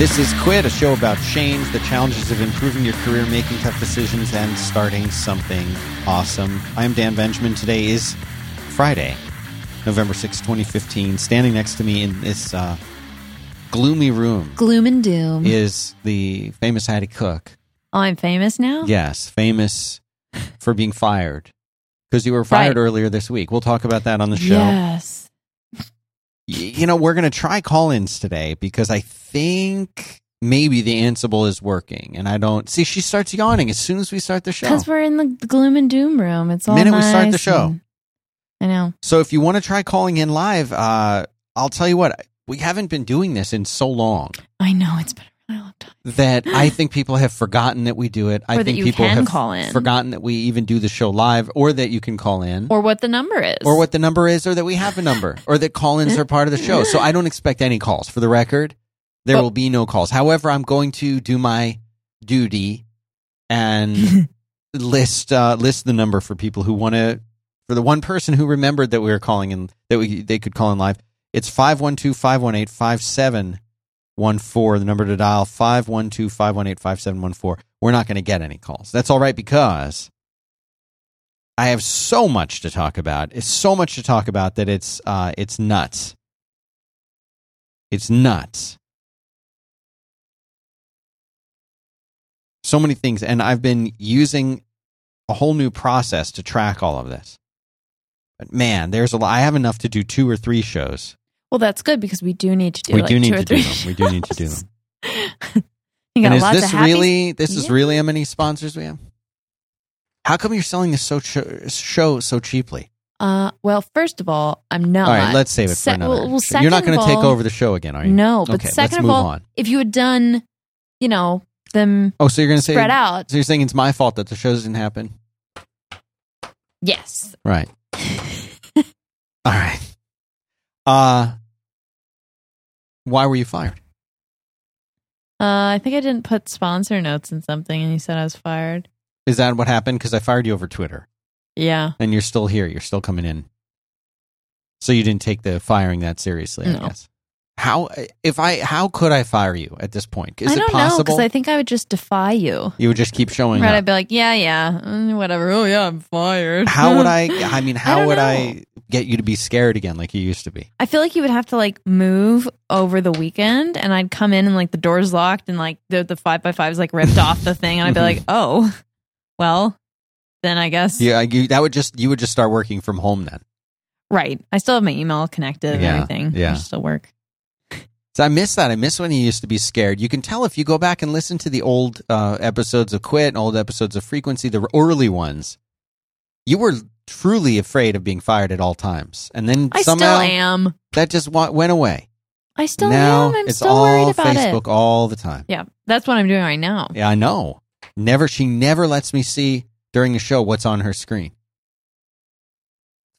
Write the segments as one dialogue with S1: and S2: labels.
S1: This is Quit, a show about change, the challenges of improving your career, making tough decisions, and starting something awesome. I am Dan Benjamin. Today is Friday, November 6, 2015. Standing next to me in this uh, gloomy room
S2: Gloom and doom.
S1: is the famous Haddie Cooke.
S2: Oh, I'm famous now?
S1: Yes, famous for being fired. Because you were fired
S2: Right.
S1: earlier this week. We'll talk about that on the show.
S2: Yes.
S1: You know, we're going to try call ins today because I think maybe the Ansible is working. And I don't see, she starts yawning as soon as we start the show.
S2: Because we're in the gloom and doom room. It's all
S1: Minute we start the show.
S2: I know.
S1: So if you want to try calling in live, uh, I'll tell you what, we haven't been doing this in so long
S2: I know. It's been a really long time.
S1: that I think people have forgotten that we do it. I
S2: Or
S1: think people have
S2: call in.
S1: forgotten that we even do the show live or that you can call in.
S2: Or what the number is.
S1: or what the number is, or that we have a number, or that call-ins are part of the show. So I don't expect any calls. For the record, there
S2: Oh.
S1: will be no calls. However, I'm going to do my duty and list uh, list the number for people who want to. For the one person who remembered that we were calling in, that we they could call in live, it's 512-518-5714. The number to dial 512-518-5714. We're not going to get any calls. That's all right because I have so much to talk about. It's so much to talk about that it's uh, it's nuts. It's nuts. So many things, and I've been using a whole new process to track all of this. But man, there's a lot. I have enough to do two or three shows.
S2: Well, that's good because we do need to do
S1: we
S2: like
S1: do need
S2: two or
S1: to do them. We do need to do them.
S2: you got
S1: and is this
S2: of happy
S1: really? This is really how many sponsors we have? How come you're selling this so ch- show so cheaply?
S2: Uh, well, first of all, I'm not.
S1: All right, let's save it
S2: Se-
S1: for another.
S2: well, well.
S1: You're not going to take over the show again, are you?
S2: No, but
S1: okay,
S2: second of all,
S1: on.
S2: if you had done, you know, them
S1: Oh, so you're going to say
S2: spread out,
S1: So you're saying it's my fault that the show didn't happen?
S2: yes.
S1: Right. All right. Uh why were you fired?
S2: Uh, I think I didn't put sponsor notes in something, and you said I was fired.
S1: Is that what happened? Because I fired you over Twitter,
S2: Yeah.
S1: and you're still here. You're still coming in. So you didn't take the firing that seriously, I guess. How if I how could I fire you at this point? Is
S2: I
S1: it
S2: don't know
S1: possible?
S2: because I think I would just defy you.
S1: you would just keep showing
S2: Right?
S1: up.
S2: I'd be like, yeah, yeah, mm, whatever. Oh yeah, I'm fired.
S1: How would I? I mean, how
S2: don't
S1: would
S2: know.
S1: I get you to be scared again, like you used to be?
S2: I feel like you would have to like move over the weekend, and I'd come in and like the doors locked, and like the the five by fives like ripped off the thing, and I'd be like, oh, well, then I guess
S1: Yeah, you, that would just you would just start working from home then.
S2: right. I still have my email connected and
S1: Yeah,
S2: everything.
S1: yeah.
S2: I still work.
S1: So I miss that. I miss when you used to be scared. You can tell if you go back and listen to the old uh, episodes of Quit and old episodes of Frequency, the early ones. You were truly afraid of being fired at all times, and then
S2: I
S1: somehow
S2: still am.
S1: that just wa- went away.
S2: I still
S1: now
S2: am. I'm
S1: it's
S2: still
S1: all
S2: worried about
S1: Facebook
S2: it.
S1: all the time.
S2: Yeah, that's what I'm doing right now.
S1: Yeah, I know. Never. She never lets me see during the show what's on her screen.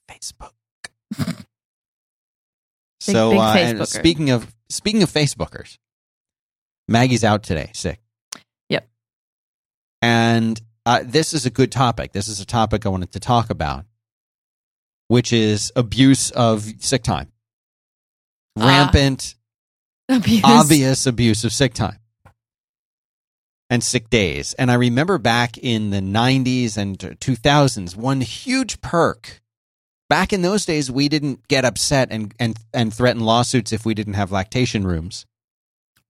S1: Facebook.
S2: Big-
S1: so
S2: big
S1: uh, and
S2: Facebooker.
S1: speaking of speaking of Facebookers, Maggie's out today, sick.
S2: Yep.
S1: And uh, this is a good topic. This is a topic I wanted to talk about, which is abuse of sick time,
S2: Ah.
S1: rampant,
S2: Abuse.
S1: obvious abuse of sick time and sick days. And I remember back in the 90s and 2000s, one huge perk. Back in those days, we didn't get upset and, and, and threaten lawsuits if we didn't have lactation rooms.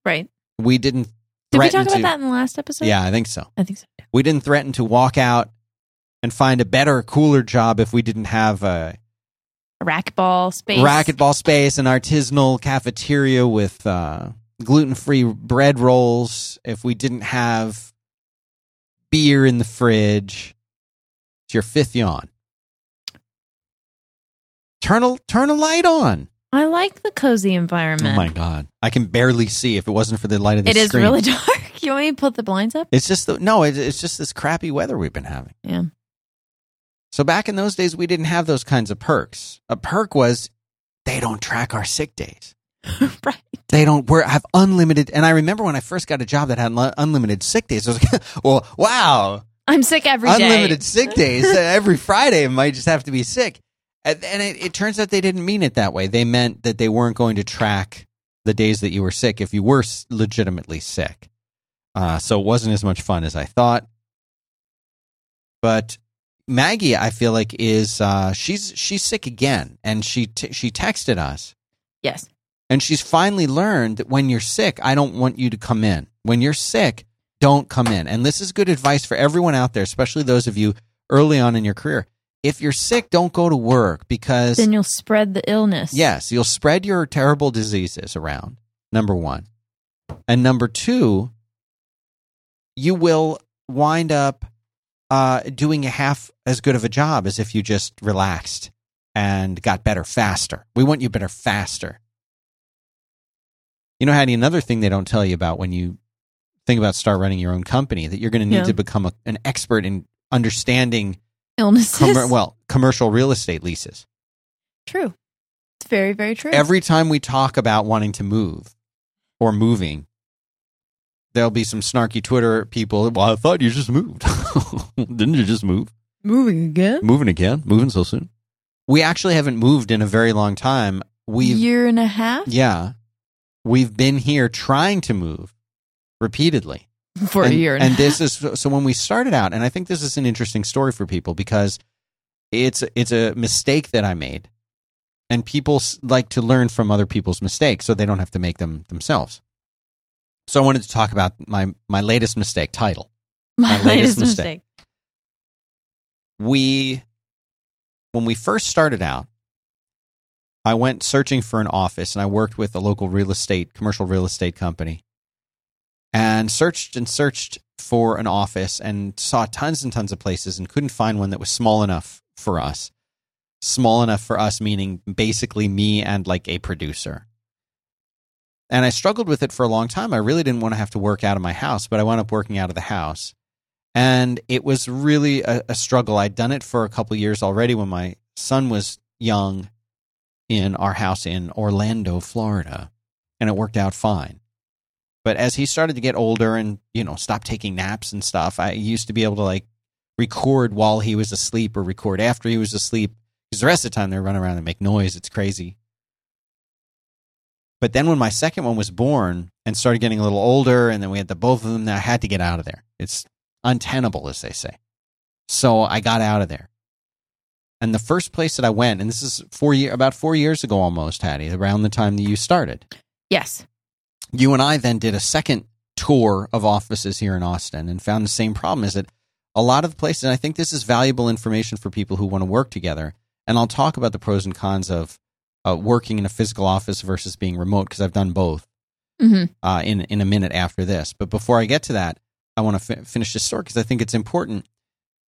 S2: Right.
S1: We didn't
S2: Did we talk about
S1: to.
S2: that in the last episode?
S1: Yeah, I think so.
S2: I think so. too.
S1: We didn't threaten to walk out and find a better, cooler job if we didn't have a
S2: A racquetball space.
S1: racquetball space, an artisanal cafeteria with uh, gluten free bread rolls, if we didn't have beer in the fridge. It's your fifth yawn. Turn a turn a light on.
S2: I like the cozy environment.
S1: Oh my god, I can barely see if it wasn't for the light of the
S2: It is
S1: screen.
S2: really dark. You want me to put the blinds up?
S1: It's just the, no, it, it's just this crappy weather we've been having.
S2: Yeah.
S1: So back in those days, we didn't have those kinds of perks. A perk was they don't track our sick days.
S2: right.
S1: They don't. We're have unlimited. And I remember when I first got a job that had unlimited sick days. I was like, well, wow,
S2: I'm sick every day.
S1: unlimited sick days every Friday. I might just have to be sick. And, and it, it turns out they didn't mean it that way. They meant that they weren't going to track the days that you were sick if you were legitimately sick. Uh, so it wasn't as much fun as I thought. But Maggie, I feel like is uh, she's she's sick again, and she t- she texted us,
S2: Yes.
S1: and she's finally learned that when you're sick, I don't want you to come in. When you're sick, don't come in. And this is good advice for everyone out there, especially those of you early on in your career. If you're sick, don't go to work because
S2: Then you'll spread the illness.
S1: Yes, you'll spread your terrible diseases around. Number one. And number two, you will wind up uh, doing a half as good of a job as if you just relaxed and got better faster. We want you better faster. You know, Haddie, another thing they don't tell you about when you think about start running your own company that you're going to need
S2: Yeah.
S1: to become a, an expert in understanding,
S2: Illnesses.
S1: commer- well, commercial real estate leases.
S2: true. It's very, very true.
S1: every time we talk about wanting to move or moving, there'll be some snarky Twitter people. Well, I thought you just moved. Didn't you just move?
S2: Moving again.
S1: Moving again? Moving so soon? We actually haven't moved in a very long time. We've,
S2: Year and a half
S1: yeah, we've been here trying to move repeatedly.
S2: For
S1: and,
S2: a year and,
S1: and this is so when we started out, and I think this is an interesting story for people because it's it's a mistake that I made, and people like to learn from other people's mistakes so they don't have to make them themselves. So I wanted to talk about my my latest mistake title.
S2: my,
S1: my latest
S2: latest
S1: mistake.
S2: mistake.
S1: We when we first started out, I went searching for an office and I worked with a local real estate commercial real estate company and searched and searched for an office and saw tons and tons of places and couldn't find one that was small enough for us. Small enough for us, meaning basically me and like a producer. And I struggled with it for a long time. I really didn't want to have to work out of my house, but I wound up working out of the house. And it was really a, a struggle. I'd done it for a couple years already when my son was young in our house in Orlando, Florida, and it worked out fine. But as he started to get older and, you know, stop taking naps and stuff, I used to be able to like record while he was asleep or record after he was asleep. Because the rest of the time they're running around and make noise. It's crazy. But then when my second one was born and started getting a little older, and then we had the both of them, I had to get out of there. It's untenable, as they say. So I got out of there. And the first place that I went, and this is four year, about four years ago almost, Haddie, around the time that you started
S2: Yes.
S1: You and I then did a second tour of offices here in Austin and found the same problem is that a lot of the places, and I think this is valuable information for people who want to work together. And I'll talk about the pros and cons of uh, working in a physical office versus being remote because I've done both
S2: hmm
S1: uh, in in a minute after this. But before I get to that, I want to fi- finish this story because I think it's important.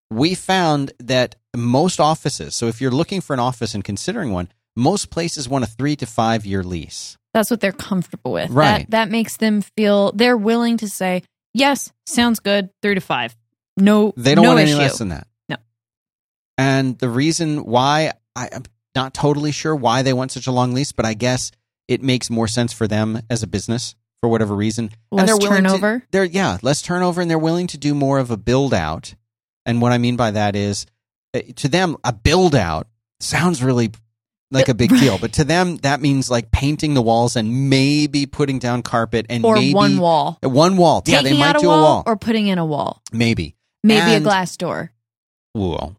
S1: We found that most offices, so if you're looking for an office and considering one, most places want a three to five year lease.
S2: That's what they're comfortable with.
S1: Right.
S2: That, that makes them feel they're willing to say, yes, sounds good, three to five. No,
S1: They don't
S2: no
S1: want
S2: issue.
S1: any less than that.
S2: No.
S1: And the reason why I, I'm not totally sure why they want such a long lease, but I guess it makes more sense for them as a business for whatever reason.
S2: Less
S1: and they're willing to-
S2: turnover.
S1: they're yeah, less turnover, and they're willing to do more of a build out. And what I mean by that is, uh, to them, a build out sounds really like a big deal, but to them, that means like painting the walls and maybe putting down carpet and
S2: or
S1: maybe
S2: one wall.
S1: One wall, yeah, they might
S2: a
S1: do
S2: wall,
S1: a wall,
S2: or putting in a wall.
S1: maybe.
S2: Maybe
S1: And-
S2: a glass door.
S1: Well,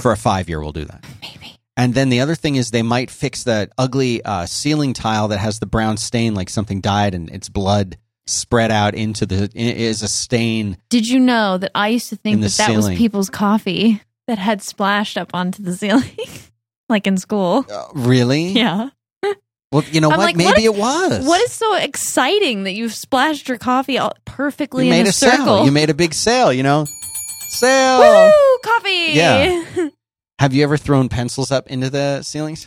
S1: for a five year, we'll do that.
S2: maybe.
S1: And then the other thing is they might fix that ugly uh, ceiling tile that has the brown stain, like something died and its blood spread out into the is a stain.
S2: Did you know that I used to think that that was people's coffee that had splashed up onto the ceiling, like in school?
S1: Uh, really?
S2: Yeah.
S1: Well, you know
S2: I'm
S1: what?
S2: like,
S1: Maybe
S2: what is-
S1: it was.
S2: What is so exciting that you've splashed your coffee all perfectly
S1: you
S2: in
S1: made
S2: a,
S1: a
S2: circle?
S1: sale? You made a big sale. You know, sale.
S2: Woo! Coffee.
S1: Yeah. Have you ever thrown pencils up into the ceilings?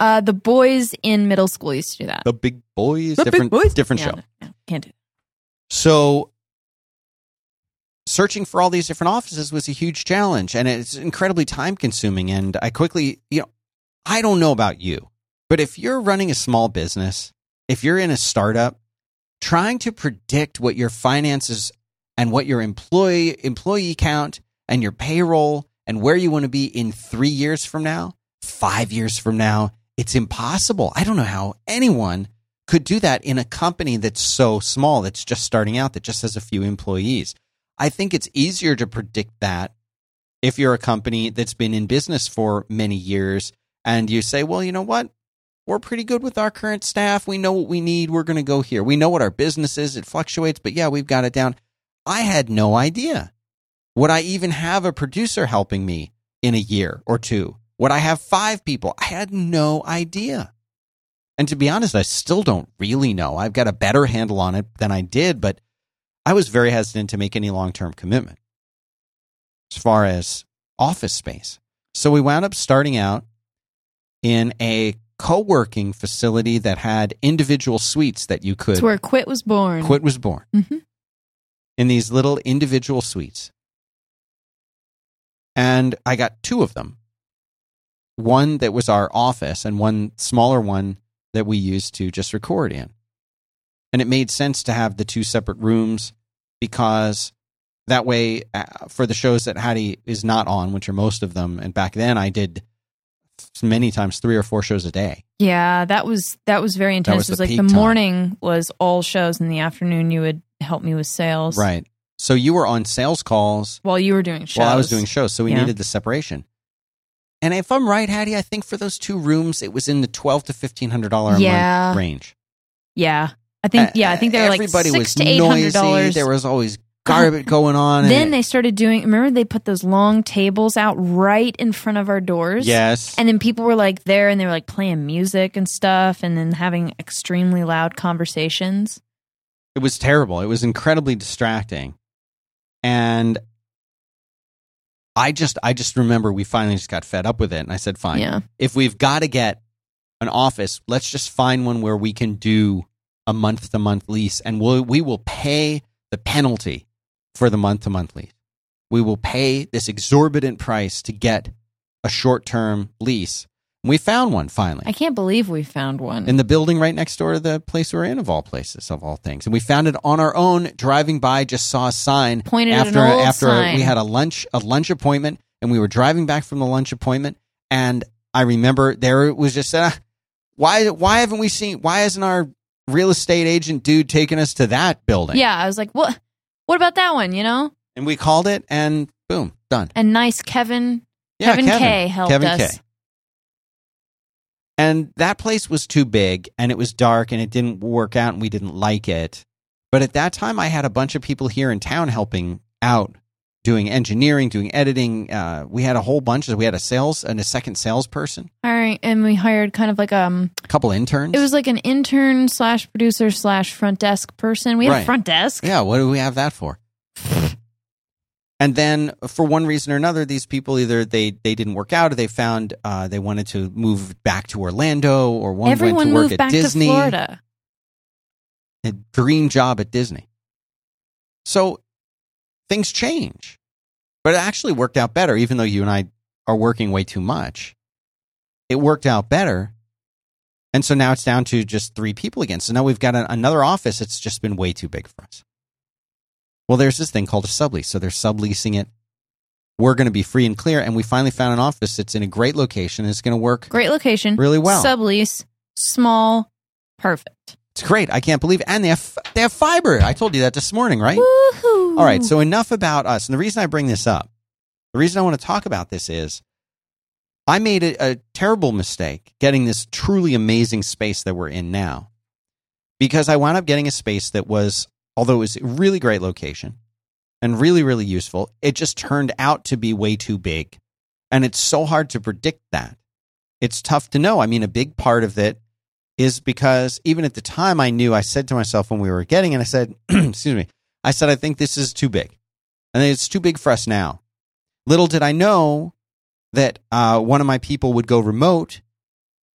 S2: Uh, the boys in middle school used to do that.
S1: The big boys,
S2: The big
S1: different,
S2: boys?
S1: different
S2: Yeah,
S1: show.
S2: no, can't do.
S1: So searching for all these different offices was a huge challenge and it's incredibly time consuming and I quickly, you know, I don't know about you, but if you're running a small business, if you're in a startup, trying to predict what your finances and what your employee employee count and your payroll and where you want to be in 3 years from now, 5 years from now, it's impossible. I don't know how anyone could do that in a company that's so small, that's just starting out, that just has a few employees. I think it's easier to predict that if you're a company that's been in business for many years and you say, well, you know what? We're pretty good with our current staff. We know what we need. We're going to go here. We know what our business is. It fluctuates, but yeah, we've got it down. I had no idea. Would I even have a producer helping me in a year or two? Would I have five people? I had no idea. And to be honest, I still don't really know. I've got a better handle on it than I did, but I was very hesitant to make any long term commitment as far as office space. So we wound up starting out in a co working facility that had individual suites that you could.
S2: That's where Quit was born.
S1: Quit was born.
S2: Mhm.
S1: In these little individual suites. And I got two of them one that was our office, and one smaller one that we used to just record in. And it made sense to have the two separate rooms because that way, uh, for the shows that Haddie is not on, which are most of them, and back then I did many times three or four shows a day.
S2: Yeah, that was that was very intense.
S1: was
S2: it was
S1: the
S2: like the
S1: time.
S2: morning was all shows, in the afternoon you would help me with sales.
S1: Right. So you were on sales calls
S2: While you were doing shows.
S1: while I was doing shows. So we
S2: Yeah.
S1: needed the separation. And if I'm right, Haddie, I think for those two rooms, it was in the twelve to fifteen hundred dollar a
S2: Yeah.
S1: month range.
S2: Yeah. I think yeah, I think they were like
S1: everybody
S2: six
S1: was
S2: to eight hundred
S1: noisy.
S2: dollars.
S1: There was always garbage going on.
S2: Then they started doing remember they put those long tables out right in front of our doors?
S1: yes,
S2: And then people were like there and they were like playing music and stuff and then having extremely loud conversations.
S1: it was terrible. It was incredibly distracting, and I just I just remember we finally just got fed up with it, and I said, "Fine,
S2: Yeah.
S1: if we've got to get an office, let's just find one where we can do a month to month lease, and we'll, we will pay the penalty for the month to month lease. We will pay this exorbitant price to get a short term lease. And we found one finally
S2: I can't believe we found one.
S1: in the building right next door to the place we're in, of all places, of all things. And we found it on our own, driving by, just saw a sign
S2: Pointed at an
S1: after
S2: old
S1: after
S2: sign.
S1: we had a lunch a lunch appointment, and we were driving back from the lunch appointment, and I remember there it was just uh, why why haven't we seen why hasn't our real estate agent dude taken us to that building?
S2: yeah, I was like, "What what about that one, you know?"
S1: and we called it, and boom, done.
S2: And nice Kevin
S1: Yeah,
S2: Kevin, K helped
S1: Kevin
S2: us.
S1: K. And that place was too big and it was dark and it didn't work out and we didn't like it. But at that time, I had a bunch of people here in town helping out, doing engineering, doing editing. Uh, we had a whole bunch. We had a sales and a second salesperson,
S2: All right, and we hired kind of like um
S1: a couple interns.
S2: it was like an intern slash producer slash front desk person. We had
S1: Right.
S2: a front desk.
S1: yeah, what do we have that for? and then, for one reason or another, these people either they they didn't work out or they found uh, they wanted to move back to Orlando or one
S2: Everyone
S1: went to work at
S2: back
S1: Disney.
S2: to Florida.
S1: a dream job at Disney. So things change. But it actually worked out better, even though you and I are working way too much. It worked out better. And so now it's down to just three people again. So now we've got a, another office. that's just been way too big for us. Well, there's this thing called a sublease. So they're subleasing it. We're going to be free and clear. And we finally found an office that's in a great location. And it's going to work
S2: Great location.
S1: really well.
S2: Sublease, small, perfect.
S1: It's great. I can't believe. And they have, they have fiber. I told you that this morning, right?
S2: Woohoo.
S1: All right, so enough about us. And the reason I bring this up, the reason I want to talk about this is I made a, a terrible mistake getting this truly amazing space that we're in now because I wound up getting a space that was, although it was a really great location and really, really useful, it just turned out to be way too big. And it's so hard to predict that. It's tough to know. I mean, a big part of it is because even at the time I knew, I said to myself when we were getting it, I said, excuse me, I said, I think this is too big. I think it's too big for us now. Little did I know that uh, one of my people would go remote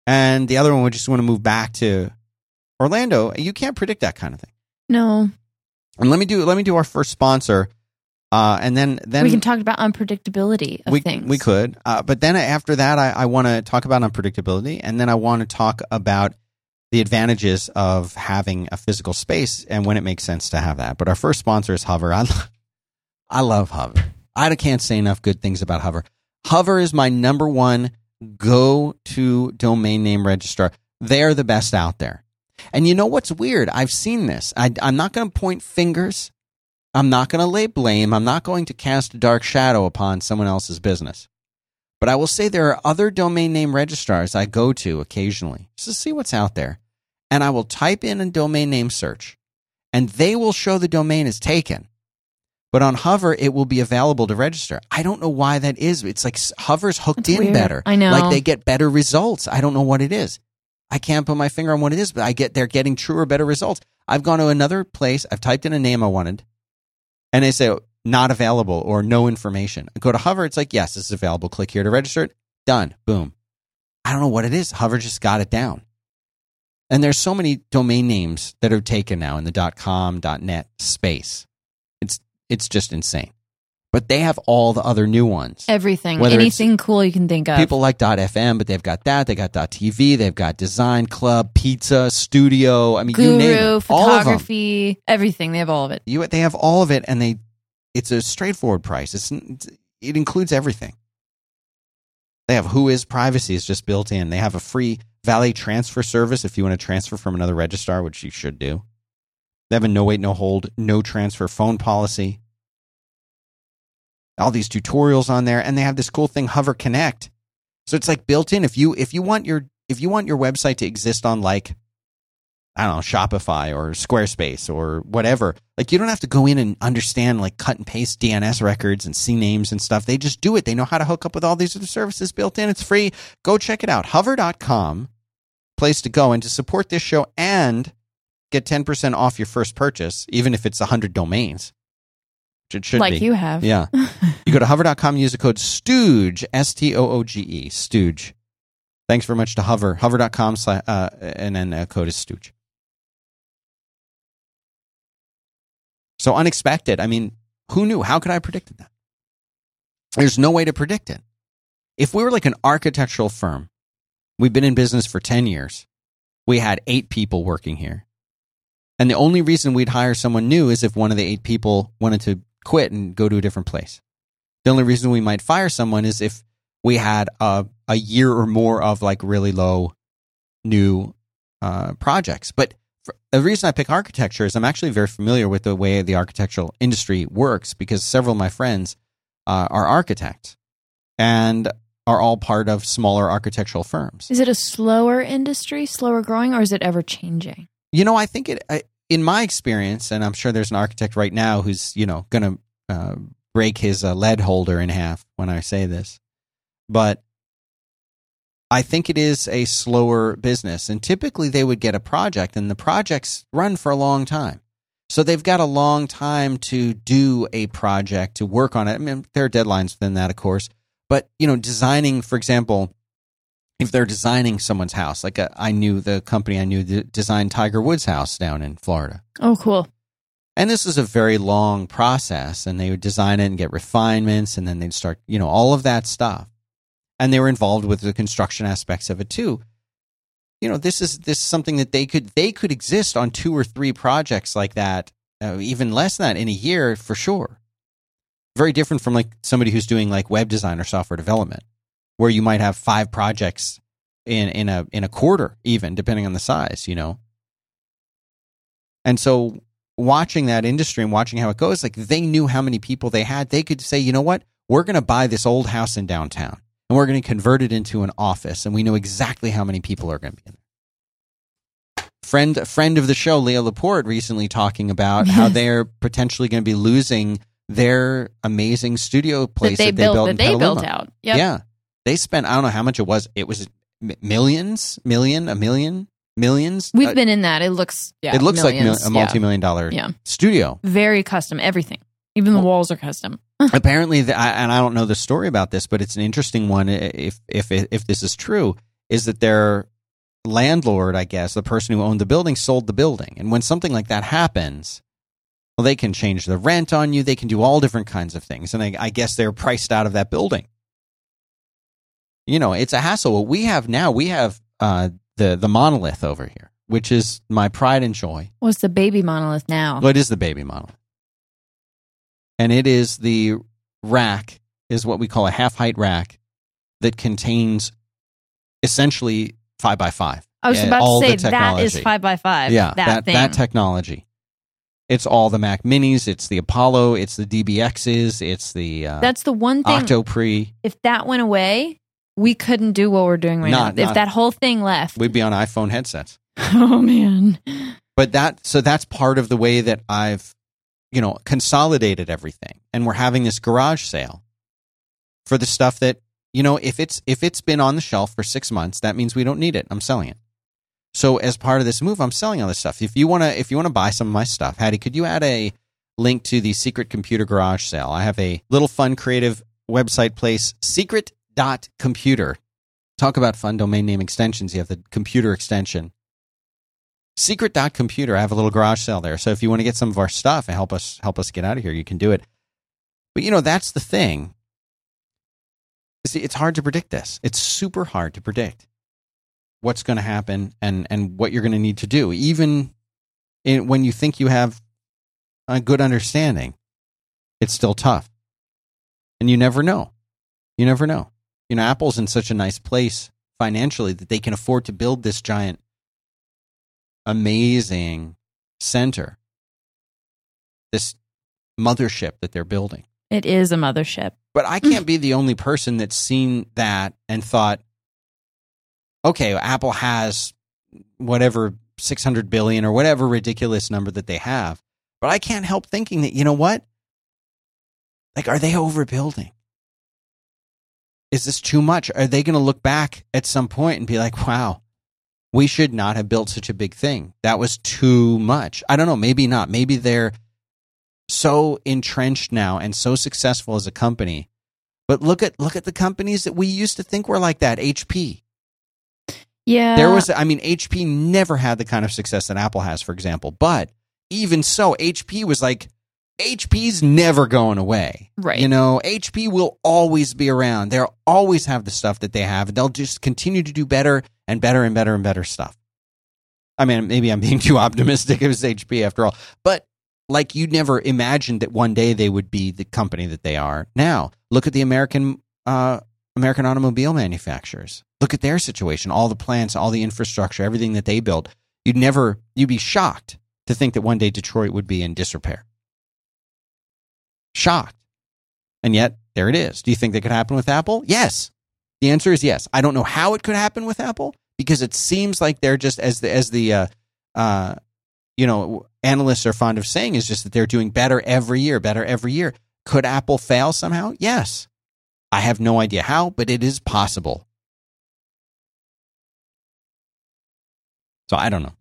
S1: and the other one would just want to move back to Orlando. You can't predict that kind of thing.
S2: No,
S1: And let me do let me do our first sponsor, uh, and then then
S2: we can talk about unpredictability of
S1: we,
S2: things.
S1: we could. Uh, but then after that, I, I want to talk about unpredictability, and then I want to talk about the advantages of having a physical space and when it makes sense to have that. But our first sponsor is Hover. I, lo- I love Hover. I can't say enough good things about Hover. Hover is my number one go to domain name registrar. They're the best out there. And you know what's weird? I've seen this. I, I'm not going to point fingers. I'm not going to lay blame. I'm not going to cast a dark shadow upon someone else's business. But I will say there are other domain name registrars I go to occasionally just to see what's out there. And I will type in a domain name search, and they will show the domain is taken. But on Hover, it will be available to register. I don't know why that is. It's like Hover's hooked
S2: That's
S1: in
S2: weird.
S1: better.
S2: I know.
S1: Like they get better results. I don't know what it is. I can't put my finger on what it is, but I get they're getting truer, better results. I've gone to another place. I've typed in a name I wanted, and they say not available or no information. I go to Hover. It's like yes, this is available. Click here to register it. Done. Boom. I don't know what it is. Hover just got it down. And there's so many domain names that are taken now in the .com, .net space. It's it's just insane. But they have all the other new ones.
S2: Everything,
S1: Whether
S2: anything cool you can think of.
S1: People like .fm, but they've got that. They got .tv. They've got Design Club, Pizza, Studio. I mean, you name
S2: Guru,
S1: it.
S2: Photography, everything. They have all of it.
S1: You, they have all of it, and they. It's a straightforward price. It's it includes everything. They have Whois Privacy is just built in. They have a free valet transfer service if you want to transfer from another registrar, which you should do. They have a no wait, no hold, no transfer phone policy. All these tutorials on there, and they have this cool thing, Hover Connect. So it's like built in. If you if you want your if you want your website to exist on like I don't know, Shopify or Squarespace or whatever. Like you don't have to go in and understand like cut and paste DNS records and CNAMEs and stuff. They just do it. They know how to hook up with all these other services built in. It's free. Go check it out. Hover.com, place to go and to support this show and get 10% off your first purchase, even if it's 100 domains. Which it should
S2: like
S1: be.
S2: you have.
S1: Yeah. you go to hover.com, use the code STOOGE, S T O O G E, Stooge. Thanks very much to Hover. Hover.com, uh, and then uh, code is Stooge. So unexpected. I mean, who knew? How could I have predicted that? There's no way to predict it. If we were like an architectural firm, we've been in business for 10 years, we had eight people working here. And the only reason we'd hire someone new is if one of the eight people wanted to quit and go to a different place. The only reason we might fire someone is if we had a, a year or more of like really low new uh, projects. But the reason I pick architecture is I'm actually very familiar with the way the architectural industry works because several of my friends uh, are architects and are all part of smaller architectural firms.
S2: Is it a slower industry, slower growing, or is it ever changing?
S1: You know, I think it. I, in my experience, and I'm sure there's an architect right now who's you know going to uh, break his uh, lead holder in half when I say this, but I think it is a slower business, and typically they would get a project, and the projects run for a long time. So they've got a long time to do a project to work on it. I mean, there are deadlines within that, of course, but you know, designing, for example, if they're designing someone's house, like uh, I knew the company I knew that designed Tiger Woods' house down in Florida.
S2: Oh, cool.
S1: And this is a very long process, and they would design it and get refinements, and then they'd start, you know, all of that stuff. And they were involved with the construction aspects of it too. You know, this is this is something that they could they could exist on two or three projects like that, uh, even less than that in a year for sure. Very different from like somebody who's doing like web design or software development, where you might have five projects in in a in a quarter, even depending on the size. You know, and so watching that industry and watching how it goes, like they knew how many people they had. They could say, you know what, we're going to buy this old house in downtown and we're going to convert it into an office, and we know exactly how many people are going to be in there. Friend, friend of the show, Leo Laporte, recently talking about how they're potentially going to be losing their amazing studio place
S2: that they, built,
S1: built
S2: that
S1: in
S2: they built out. Yep.
S1: Yeah, they spent I don't know how much it was. It was millions, million, a million, millions.
S2: We've
S1: Uh,
S2: been in that. It looks yeah,
S1: it looks like a multi-million dollar
S2: Yeah.
S1: studio.
S2: Very custom. Everything. Even the
S1: Well-
S2: walls are custom.
S1: apparently the, I- and i don't know the story about this but it's an interesting one if if if this is true is that their landlord i guess the person who owned the building sold the building and when something like that happens well they can change the rent on you they can do all different kinds of things and i, I guess they're priced out of that building you know it's a hassle what we have now we have uh, the the monolith over here which is my pride and joy
S2: What's the baby monolith now?
S1: well, it is the baby monolith. And it is the rack, is what we call a half height rack that contains essentially five by five.
S2: I was about to say that is five by five.
S1: yeah,
S2: that,
S1: that
S2: thing.
S1: that technology. It's all the Mac Minis. It's the Apollo. It's the DBXs. It's the uh,
S2: That's the one thing.
S1: Octopre.
S2: if that went away, we couldn't do what we're doing right
S1: Not-
S2: now.
S1: not-
S2: if that whole thing left,
S1: We'd be on iPhone headsets.
S2: oh man,
S1: But that so that's part of the way that I've you know consolidated everything, and we're having this garage sale for the stuff that you know if it's if it's been on the shelf for six months, that means we don't need it. I'm selling it. So as part of this move, I'm selling all this stuff. If you wanna if you wanna buy some of my stuff, Haddie, could you add a link to the Secret Computer Garage sale? I have a little fun creative website place, secret.computer. Talk about fun domain name extensions. You have the computer extension. Secret.computer. I have a little garage sale there. So if you want to get some of our stuff and help us help us get out of here, you can do it. But you know, that's the thing. See, it's hard to predict this. It's super hard to predict what's going to happen and and what you're going to need to do, even in, when you think you have a good understanding. It's still tough, and you never know. You never know. You know, Apple's in such a nice place financially that they can afford to build this giant, amazing center, this mothership that they're building.
S2: it is a mothership.
S1: But I can't be the only person that's seen that and thought, okay, Apple has whatever 600 billion or whatever ridiculous number that they have. But I can't help thinking that, you know what? Like, are they overbuilding? Is this too much? Are they going to look back at some point and be like, wow, we should not have built such a big thing? That was too much. I don't know. Maybe not. Maybe they're so entrenched now and so successful as a company. But look at look at the companies that we used to think were like that. HP.
S2: Yeah,
S1: There was I mean HP never had the kind of success that Apple has, for example. But even so, HP was like HP's never going away.
S2: Right.
S1: You know, HP will always be around. They'll always have the stuff that they have. They'll just continue to do better and better and better and better stuff. I mean, maybe I'm being too optimistic. It was HP after all. But like you never imagined that one day they would be the company that they are now. Look at the American uh, American automobile manufacturers. Look at their situation, all the plants, all the infrastructure, everything that they built. You'd never, you'd be shocked to think that one day Detroit would be in disrepair. Shocked. And yet, there it is. Do you think that could happen with Apple? Yes. The answer is yes. I don't know how it could happen with Apple because it seems like they're just as the as the uh, uh, you know analysts are fond of saying is just that they're doing better every year, better every year. Could Apple fail somehow? Yes. I have no idea how, but it is possible. So I don't know.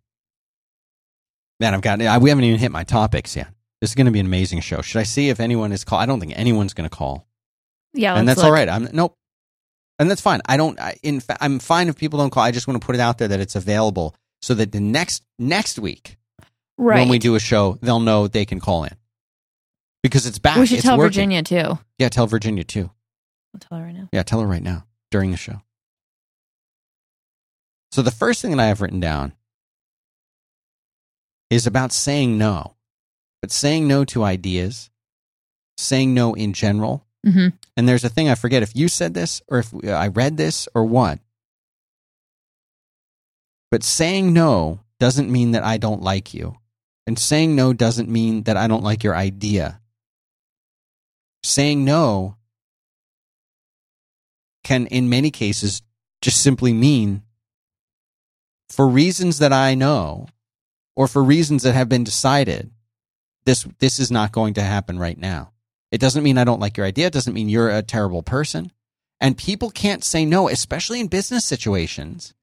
S1: Man, I've got I- we haven't even hit my topics yet. This is going to be an amazing show. Should I see if anyone is call? I don't think anyone's going to call,
S2: yeah,
S1: and that's all
S2: look.
S1: right. I'm nope, and that's fine. I don't. I, in fa- I'm fine if people don't call. I just want to put it out there that it's available so that the next next week
S2: Right.
S1: when we do a show, they'll know they can call in because it's back.
S2: we should
S1: It's
S2: tell
S1: working.
S2: Virginia too.
S1: Yeah, tell Virginia too.
S2: I'll tell her right now.
S1: Yeah, tell her right now during the show. So the first thing that I have written down is about saying no, but saying no to ideas, saying no in general.
S2: hmm
S1: And there's a thing I forget if you said this or if I read this or what. But saying no doesn't mean that I don't like you. And saying no doesn't mean that I don't like your idea. Saying no can, in many cases, just simply mean for reasons that I know or for reasons that have been decided, this, this is not going to happen right now. It doesn't mean I don't like your idea. It doesn't mean you're a terrible person. And people can't say no, especially in business situations.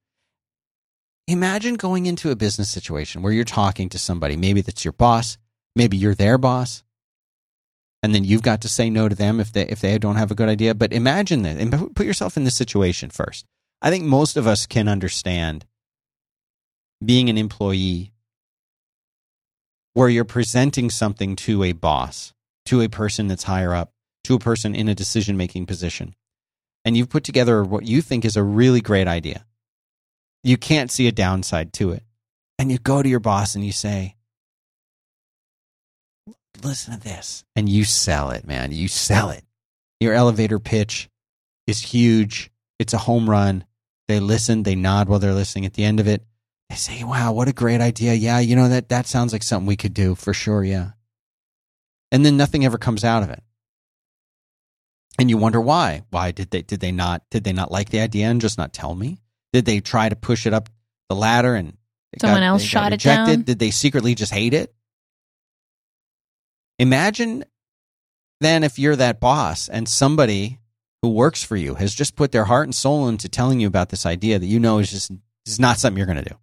S1: Imagine going into a business situation where you're talking to somebody. Maybe that's your boss. Maybe you're their boss. And then you've got to say no to them if they, if they don't have a good idea. But imagine that and put yourself in this situation first. I think most of us can understand being an employee where you're presenting something to a boss to a person that's higher up, to a person in a decision making position. And you've put together what you think is a really great idea. You can't see a downside to it. And you go to your boss and you say, Listen to this. And you sell it, man. You sell it. Your elevator pitch is huge. It's a home run. They listen, they nod while they're listening. At the end of it, they say, "Wow, what a great idea! Yeah, you know that that sounds like something we could do for sure." Yeah, and then nothing ever comes out of it, and you wonder why. Why did they did they not did they not like the idea and just not tell me? Did they try to push it up the ladder and
S2: Someone
S1: got-
S2: else shot it down?
S1: Did they secretly just hate it? Imagine then if you're that boss and somebody who works for you has just put their heart and soul into telling you about this idea that you know is just is not something you're going to do.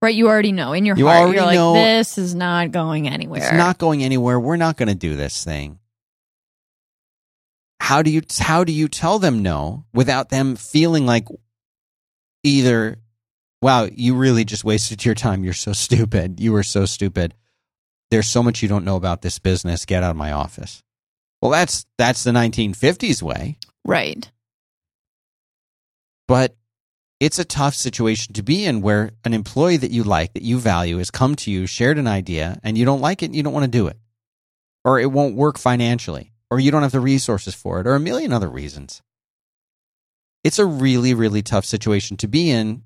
S2: Right, you already know in your
S1: You
S2: heart. You're like,
S1: know-
S2: this is not going anywhere.
S1: It's not going anywhere. We're not going to do this thing. How do you how do you tell them no without them feeling like either wow, you really just wasted your time. You're so stupid. You were so stupid. There's so much you don't know about this business. Get out of my office. Well, that's that's the 1950s way,
S2: right.
S1: but it's a tough situation to be in where an employee that you like, that you value, has come to you, shared an idea, and you don't like it, and you don't want to do it. Or it won't work financially, or you don't have the resources for it, or a million other reasons. It's a really, really tough situation to be in.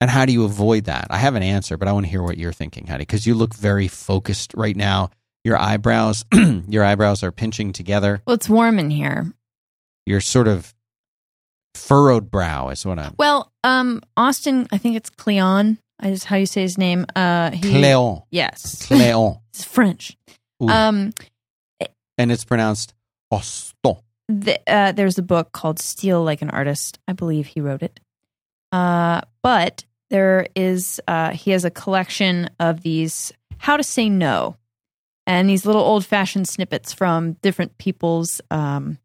S1: And how do you avoid that? I have an answer, but I want to hear what you're thinking, Haddie, because you look very focused right now. Your eyebrows, your eyebrows are pinching together.
S2: Well, it's warm in here.
S1: You're sort of furrowed brow is what I'm.
S2: Well, um, Austin, I think it's Kleon. Is how you say his name. Uh, he,
S1: Cléon.
S2: Yes,
S1: Cléon.
S2: it's French.
S1: Ooh.
S2: Um,
S1: and it's pronounced Austin.
S2: the, uh, there's a book called Steal Like an Artist. I believe he wrote it. Uh, but there is, uh, he has a collection of these how to say no and these little old fashioned snippets from different people's, um,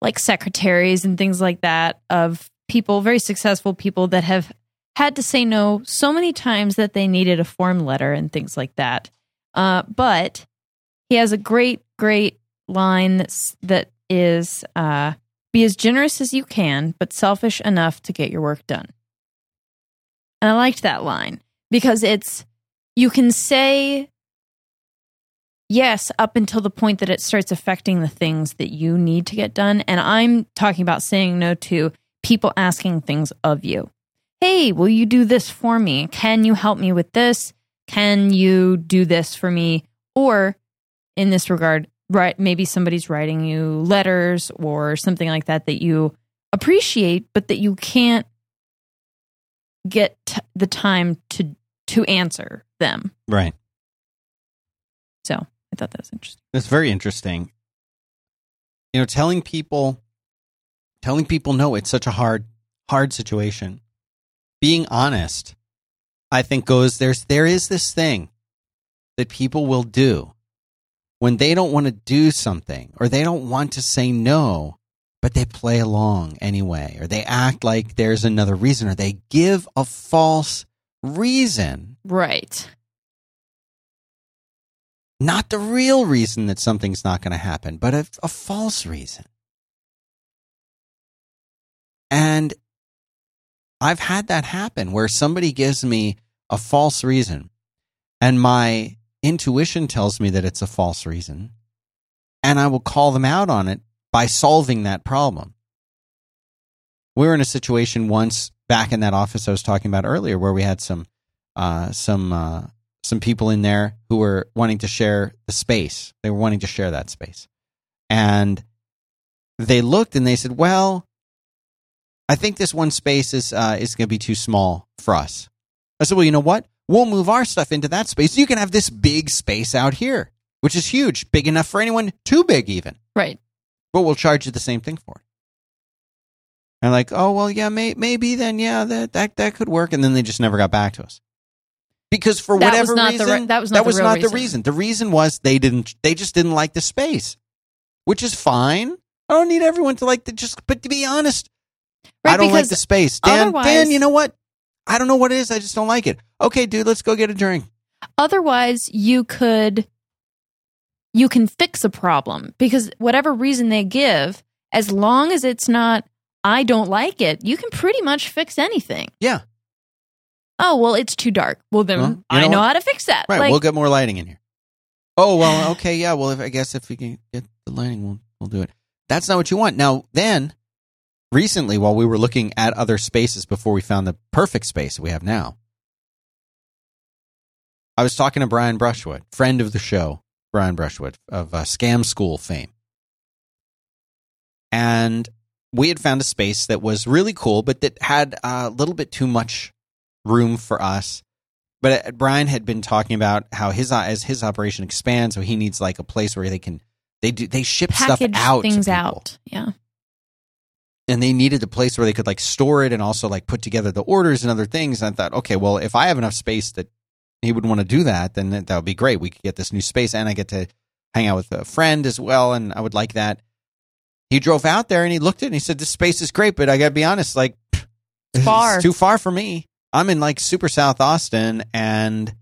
S2: like secretaries and things like that of people, very successful people that have had to say no so many times that they needed a form letter and things like that. Uh, but he has a great, great line that's that is uh, be as generous as you can, but selfish enough to get your work done. And I liked that line because it's you can say yes up until the point that it starts affecting the things that you need to get done. And I'm talking about saying no to people asking things of you. Hey, will you do this for me? Can you help me with this? Can you do this for me? Or in this regard, right maybe somebody's writing you letters or something like that that you appreciate but that you can't get t- the time to to answer them
S1: Right.
S2: so i thought that was interesting
S1: That's very interesting. You know, telling people telling people no, it's such a hard hard situation. Being honest, I think goes there's there is this thing that people will do when they don't want to do something or they don't want to say no, but they play along anyway, or they act like there's another reason, or they give a false reason,
S2: right
S1: not the real reason that something's not going to happen, but a, a false reason. And I've had that happen where somebody gives me a false reason and my intuition tells me that it's a false reason and I will call them out on it by solving that problem. We were in a situation once back in that office I was talking about earlier where we had some uh, some uh, some people in there who were wanting to share the space. They were wanting to share that space. And they looked and they said, "Well, I think this one space is uh, is going to be too small for us." I said, "Well, you know what? We'll move our stuff into that space. You can have this big space out here, which is huge, big enough for anyone, too big even.
S2: right
S1: But we'll charge you the same thing for it." And like, "Oh, well, yeah, may- maybe then, yeah, that that that could work." And then they just never got back to us because for whatever reason
S2: That was not the
S1: reason,
S2: that was not the real
S1: the
S2: reason.
S1: reason. The reason was they didn't. They just didn't like the space, which is fine. I don't need everyone to like the just. But to be honest,
S2: right
S1: I don't like the space. Dan, Dan, you know what? I don't know what it is. I just don't like it. Okay, dude, let's go get a drink.
S2: otherwise you could you can fix a problem because whatever reason they give as long as it's not i don't like it you can pretty much fix anything
S1: Yeah.
S2: oh well it's too dark well then
S1: Well,
S2: i
S1: know
S2: how to fix that
S1: Right,
S2: like,
S1: we'll get more lighting in here. Oh well, okay, yeah. Well, if I guess if we can get the lighting, we'll we'll do it. That's not what you want. Now, then, recently while we were looking at other spaces before we found the perfect space we have now. I was talking to Brian Brushwood, friend of the show, Brian Brushwood of uh, Scam School fame. And we had found a space that was really cool, but that had a little bit too much room for us. But uh, Brian had been talking about how his uh, as his operation expands, so he needs like a place where they can they do they ship
S2: Package
S1: stuff out
S2: things out. Yeah.
S1: and they needed a place where they could like store it and also like put together the orders and other things. And I thought, okay, well, if I have enough space that he would want to do that, then that, that would be great. We could get this new space and I get to hang out with a friend as well. And I would like that. He drove out there and he looked at it and he said, this space is great, but I got to be honest, like,
S2: It's far.
S1: too far for me. I'm in like super South Austin and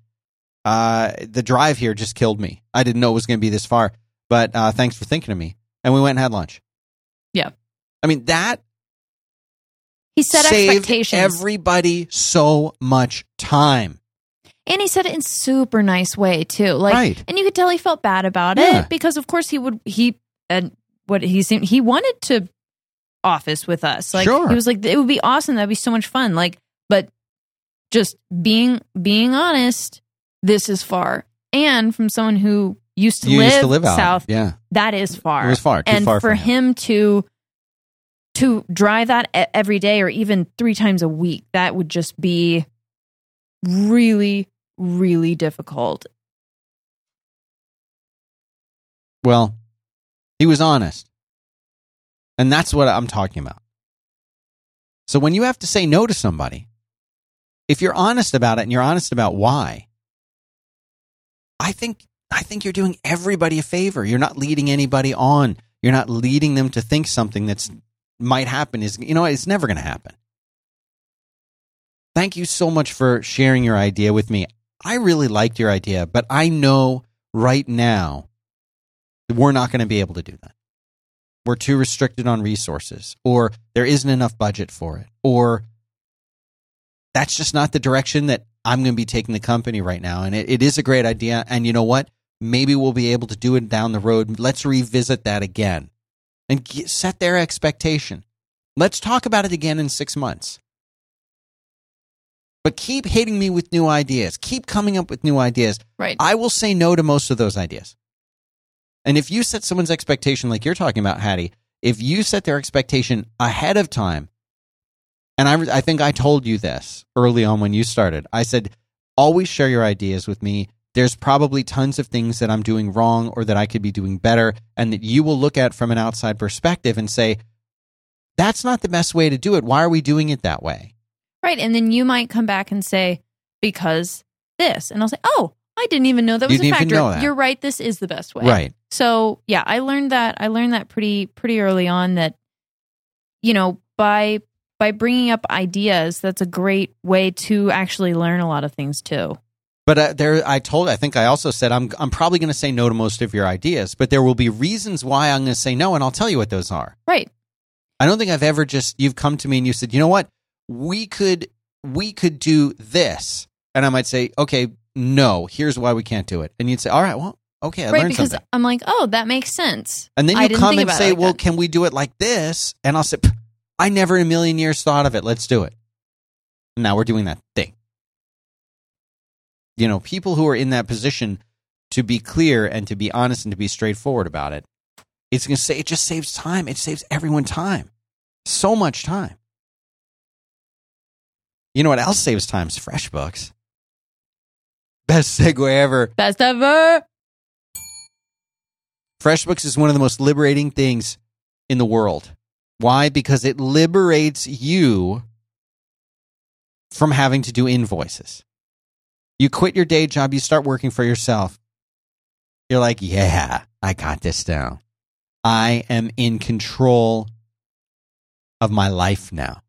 S1: uh, the drive here just killed me. I didn't know it was going to be this far, but uh, thanks for thinking of me. And we went and had lunch.
S2: Yeah.
S1: I mean, that
S2: He set
S1: saved
S2: expectations.
S1: everybody so much time.
S2: And he said it in super nice way too. Like
S1: Right.
S2: and you could tell he felt bad about
S1: Yeah.
S2: it because of course he would he and what he seemed he wanted to office with us. Like
S1: Sure.
S2: he was like it would be awesome. That'd be so much fun. Like but just being being honest, this is far. And from someone who used to, live,
S1: used to live out.
S2: south,
S1: Yeah.
S2: that is far.
S1: It was far. Too
S2: and
S1: far
S2: for him to to drive that every day or even three times a week that would just be really really difficult
S1: Well, he was honest. And that's what I'm talking about. So when you have to say no to somebody, if you're honest about it and you're honest about why, I think I think you're doing everybody a favor. You're not leading anybody on. You're not leading them to think something that's might happen is you know it's never going to happen. Thank you so much for sharing your idea with me. I really liked your idea, but I know right now we're not going to be able to do that. We're too restricted on resources, or there isn't enough budget for it, or that's just not the direction that I'm going to be taking the company right now. And it, it is a great idea. And you know what? Maybe we'll be able to do it down the road. Let's revisit that again and get, set their expectation. Let's talk about it again in six months. But keep hitting me with new ideas. Keep coming up with new ideas.
S2: right
S1: I will say no to most of those ideas. And if you set someone's expectation like you're talking about, Haddie, if you set their expectation ahead of time, and I, I think I told you this early on when you started, I said, always share your ideas with me. There's probably tons of things that I'm doing wrong or that I could be doing better, and that you will look at from an outside perspective and say, that's not the best way to do it. Why are we doing it that way?
S2: Right and then you might come back and say because this and i'll say oh i didn't even know that was a factor you're right this is the best way
S1: Right.
S2: So yeah, I learned that. I learned that pretty pretty early on that you know by by bringing up ideas, that's a great way to actually learn a lot of things too.
S1: But uh, there, I told, I think I also said I'm, I'm probably going to say no to most of your ideas, but there will be reasons why I'm going to say no, and I'll tell you what those are.
S2: Right.
S1: I don't think I've ever just you've come to me and you said, you know what, we could we could do this, and I might say, okay, no, here's why we can't do it, and you'd say, all right, well, okay, I
S2: right.
S1: learned
S2: Because
S1: something,
S2: I'm like, oh, that makes sense.
S1: and then you come and say,
S2: like
S1: well,
S2: that.
S1: can we do it like this? And I'll say, I never in a million years thought of it. Let's do it. Now we're doing that thing. You know, people who are in that position to be clear and to be honest and to be straightforward about it, it's going to say it just saves time. It saves everyone time, so much time. You know what else saves time? Is FreshBooks. Best segue ever.
S2: Best ever.
S1: FreshBooks is one of the most liberating things in the world. Why? Because it liberates you from having to do invoices. You quit your day job, you start working for yourself. You're like, yeah, I got this down. I am in control of my life now.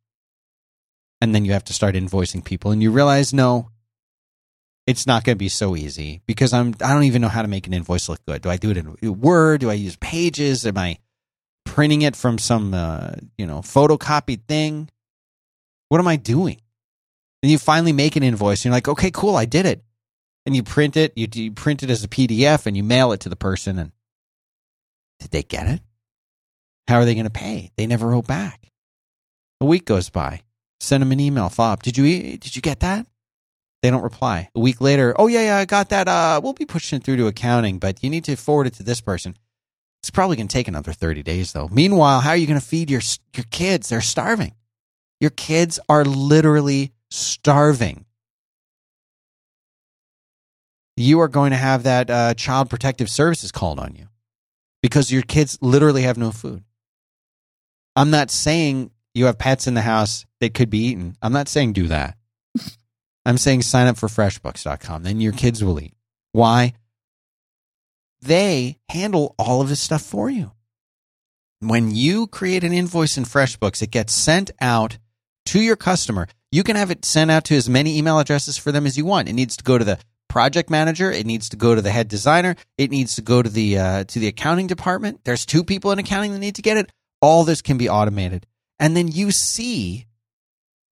S1: And then you have to start invoicing people and you realize, no, it's not going to be so easy because I'm I don't even know how to make an invoice look good. Do I do it in Word? Do I use Pages? Am I printing it from some uh, you know photocopied thing? What am I doing? And you finally make an invoice and you're like, okay, cool, I did it. And you print it, you, you print it as a PDF and you mail it to the person and did they get it? How are they going to pay? They never wrote back. A week goes by. Send them an email. Fob. Did you did you get that? They don't reply. A week later, oh yeah, yeah, I got that. Uh, we'll be pushing it through to accounting, but you need to forward it to this person. It's probably going to take another 30 days though. Meanwhile, how are you going to feed your your kids? They're starving. Your kids are literally starving. You are going to have that uh, child protective services called on you because your kids literally have no food. I'm not saying you have pets in the house that could be eaten. I'm not saying do that. I'm saying sign up for freshbooks.com. Then your kids will eat. Why? They handle all of this stuff for you. When you create an invoice in FreshBooks, it gets sent out to your customer. You can have it sent out to as many email addresses for them as you want. It needs to go to the project manager. It needs to go to the head designer. It needs to go to the uh, to the accounting department. There's two people in accounting that need to get it. All this can be automated, and then you see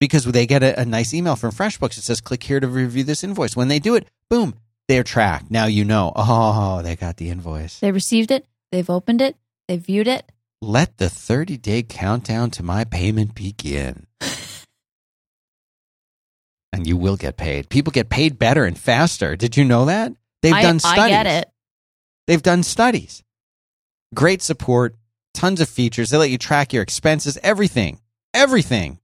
S1: because they get a, a nice email from FreshBooks. It says, "Click here to review this invoice." When they do it, boom, they're tracked. Now you know. Oh, they got the invoice.
S2: They received it. They've opened it. they've viewed it.
S1: Let the 30 day countdown to my payment begin. and you will get paid. People get paid better and faster. Did you know that? They've
S2: I,
S1: done studies.
S2: I get it.
S1: They've done studies. Great support, tons of features. They let you track your expenses, everything. Everything.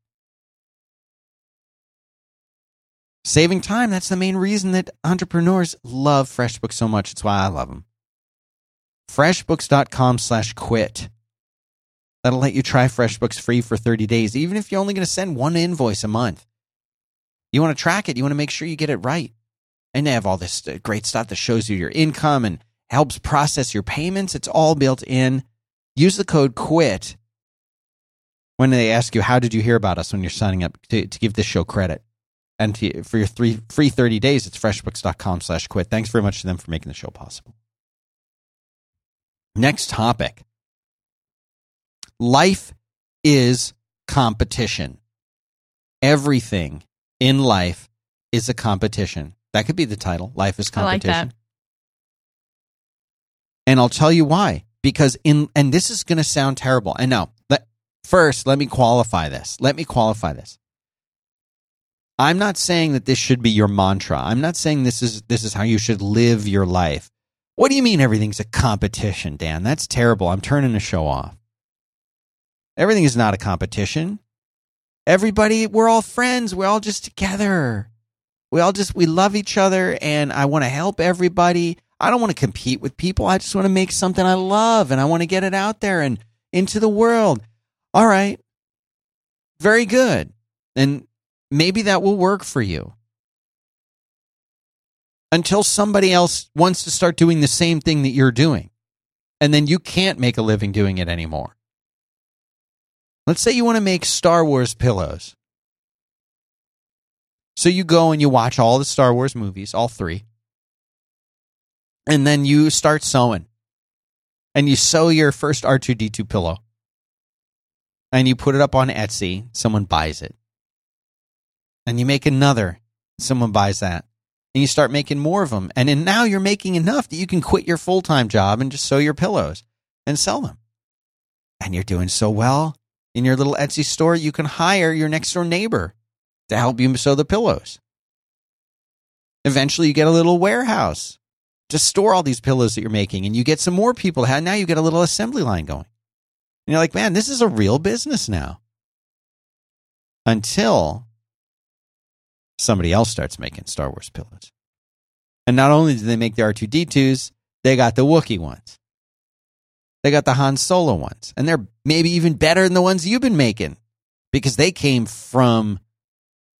S1: Saving time, that's the main reason that entrepreneurs love FreshBooks so much. It's why I love them. FreshBooks.com slash quit. That'll let you try FreshBooks free for 30 days, even if you're only going to send one invoice a month. You want to track it, you want to make sure you get it right. And they have all this uh, great stuff that shows you your income and helps process your payments. It's all built in. Use the code QUIT when they ask you, How did you hear about us when you're signing up to, to give this show credit? And to, for your three, free 30 days, it's freshbooks.com slash quit. Thanks very much to them for making the show possible. Next topic life is competition. Everything in life is a competition. That could be the title. Life is competition.
S2: I like that.
S1: And I'll tell you why. Because in and this is going to sound terrible. And now, let, first, let me qualify this. Let me qualify this. I'm not saying that this should be your mantra. I'm not saying this is this is how you should live your life. What do you mean everything's a competition, Dan? That's terrible. I'm turning the show off. Everything is not a competition. Everybody, we're all friends. We're all just together. We all just we love each other and I want to help everybody. I don't want to compete with people. I just want to make something I love and I want to get it out there and into the world. All right. Very good. And maybe that will work for you. Until somebody else wants to start doing the same thing that you're doing. And then you can't make a living doing it anymore. Let's say you want to make Star Wars pillows. So you go and you watch all the Star Wars movies, all three. And then you start sewing. And you sew your first R2D2 pillow. And you put it up on Etsy. Someone buys it. And you make another. Someone buys that. And you start making more of them. And then now you're making enough that you can quit your full time job and just sew your pillows and sell them. And you're doing so well in your little Etsy store, you can hire your next door neighbor to help you sew the pillows. Eventually, you get a little warehouse to store all these pillows that you're making, and you get some more people. Now you get a little assembly line going. And you're like, man, this is a real business now. Until somebody else starts making Star Wars pillows. And not only do they make the R2D2s, they got the Wookiee ones. They got the Han Solo ones, and they're maybe even better than the ones you've been making because they came from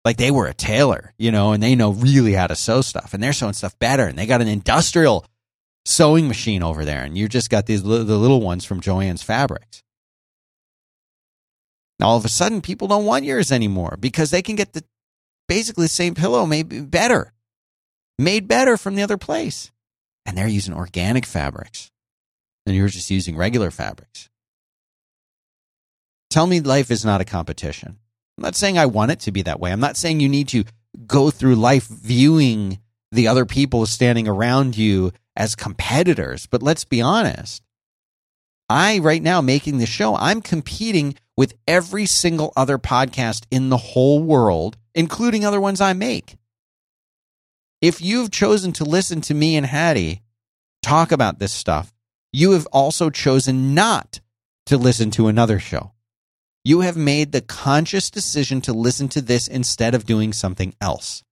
S1: like they were a tailor, you know, and they know really how to sew stuff, and they're sewing stuff better, and they got an industrial sewing machine over there, and you just got these the little ones from Jo-Ann's Fabrics. Now all of a sudden, people don't want yours anymore because they can get the basically the same pillow, maybe better, made better from the other place, and they're using organic fabrics and you're just using regular fabrics. Tell me life is not a competition. I'm not saying I want it to be that way. I'm not saying you need to go through life viewing the other people standing around you as competitors, but let's be honest. I, right now, making the show, I'm competing with every single other podcast in the whole world, including other ones I make. If you've chosen to listen to me and Haddie talk about this stuff, you have also chosen not to listen to another show. You have made the conscious decision to listen to this instead of doing something else.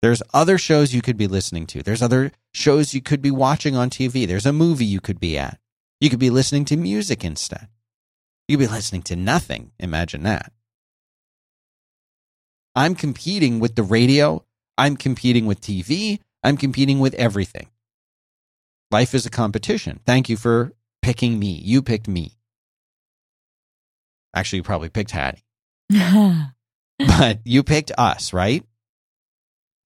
S1: There's other shows you could be listening to. There's other shows you could be watching on TV. There's a movie you could be at. You could be listening to music instead. You could be listening to nothing. Imagine that. I'm competing with the radio. I'm competing with TV. I'm competing with everything. Life is a competition. Thank you for picking me. You picked me. Actually, you probably picked Haddie, but you picked us, right?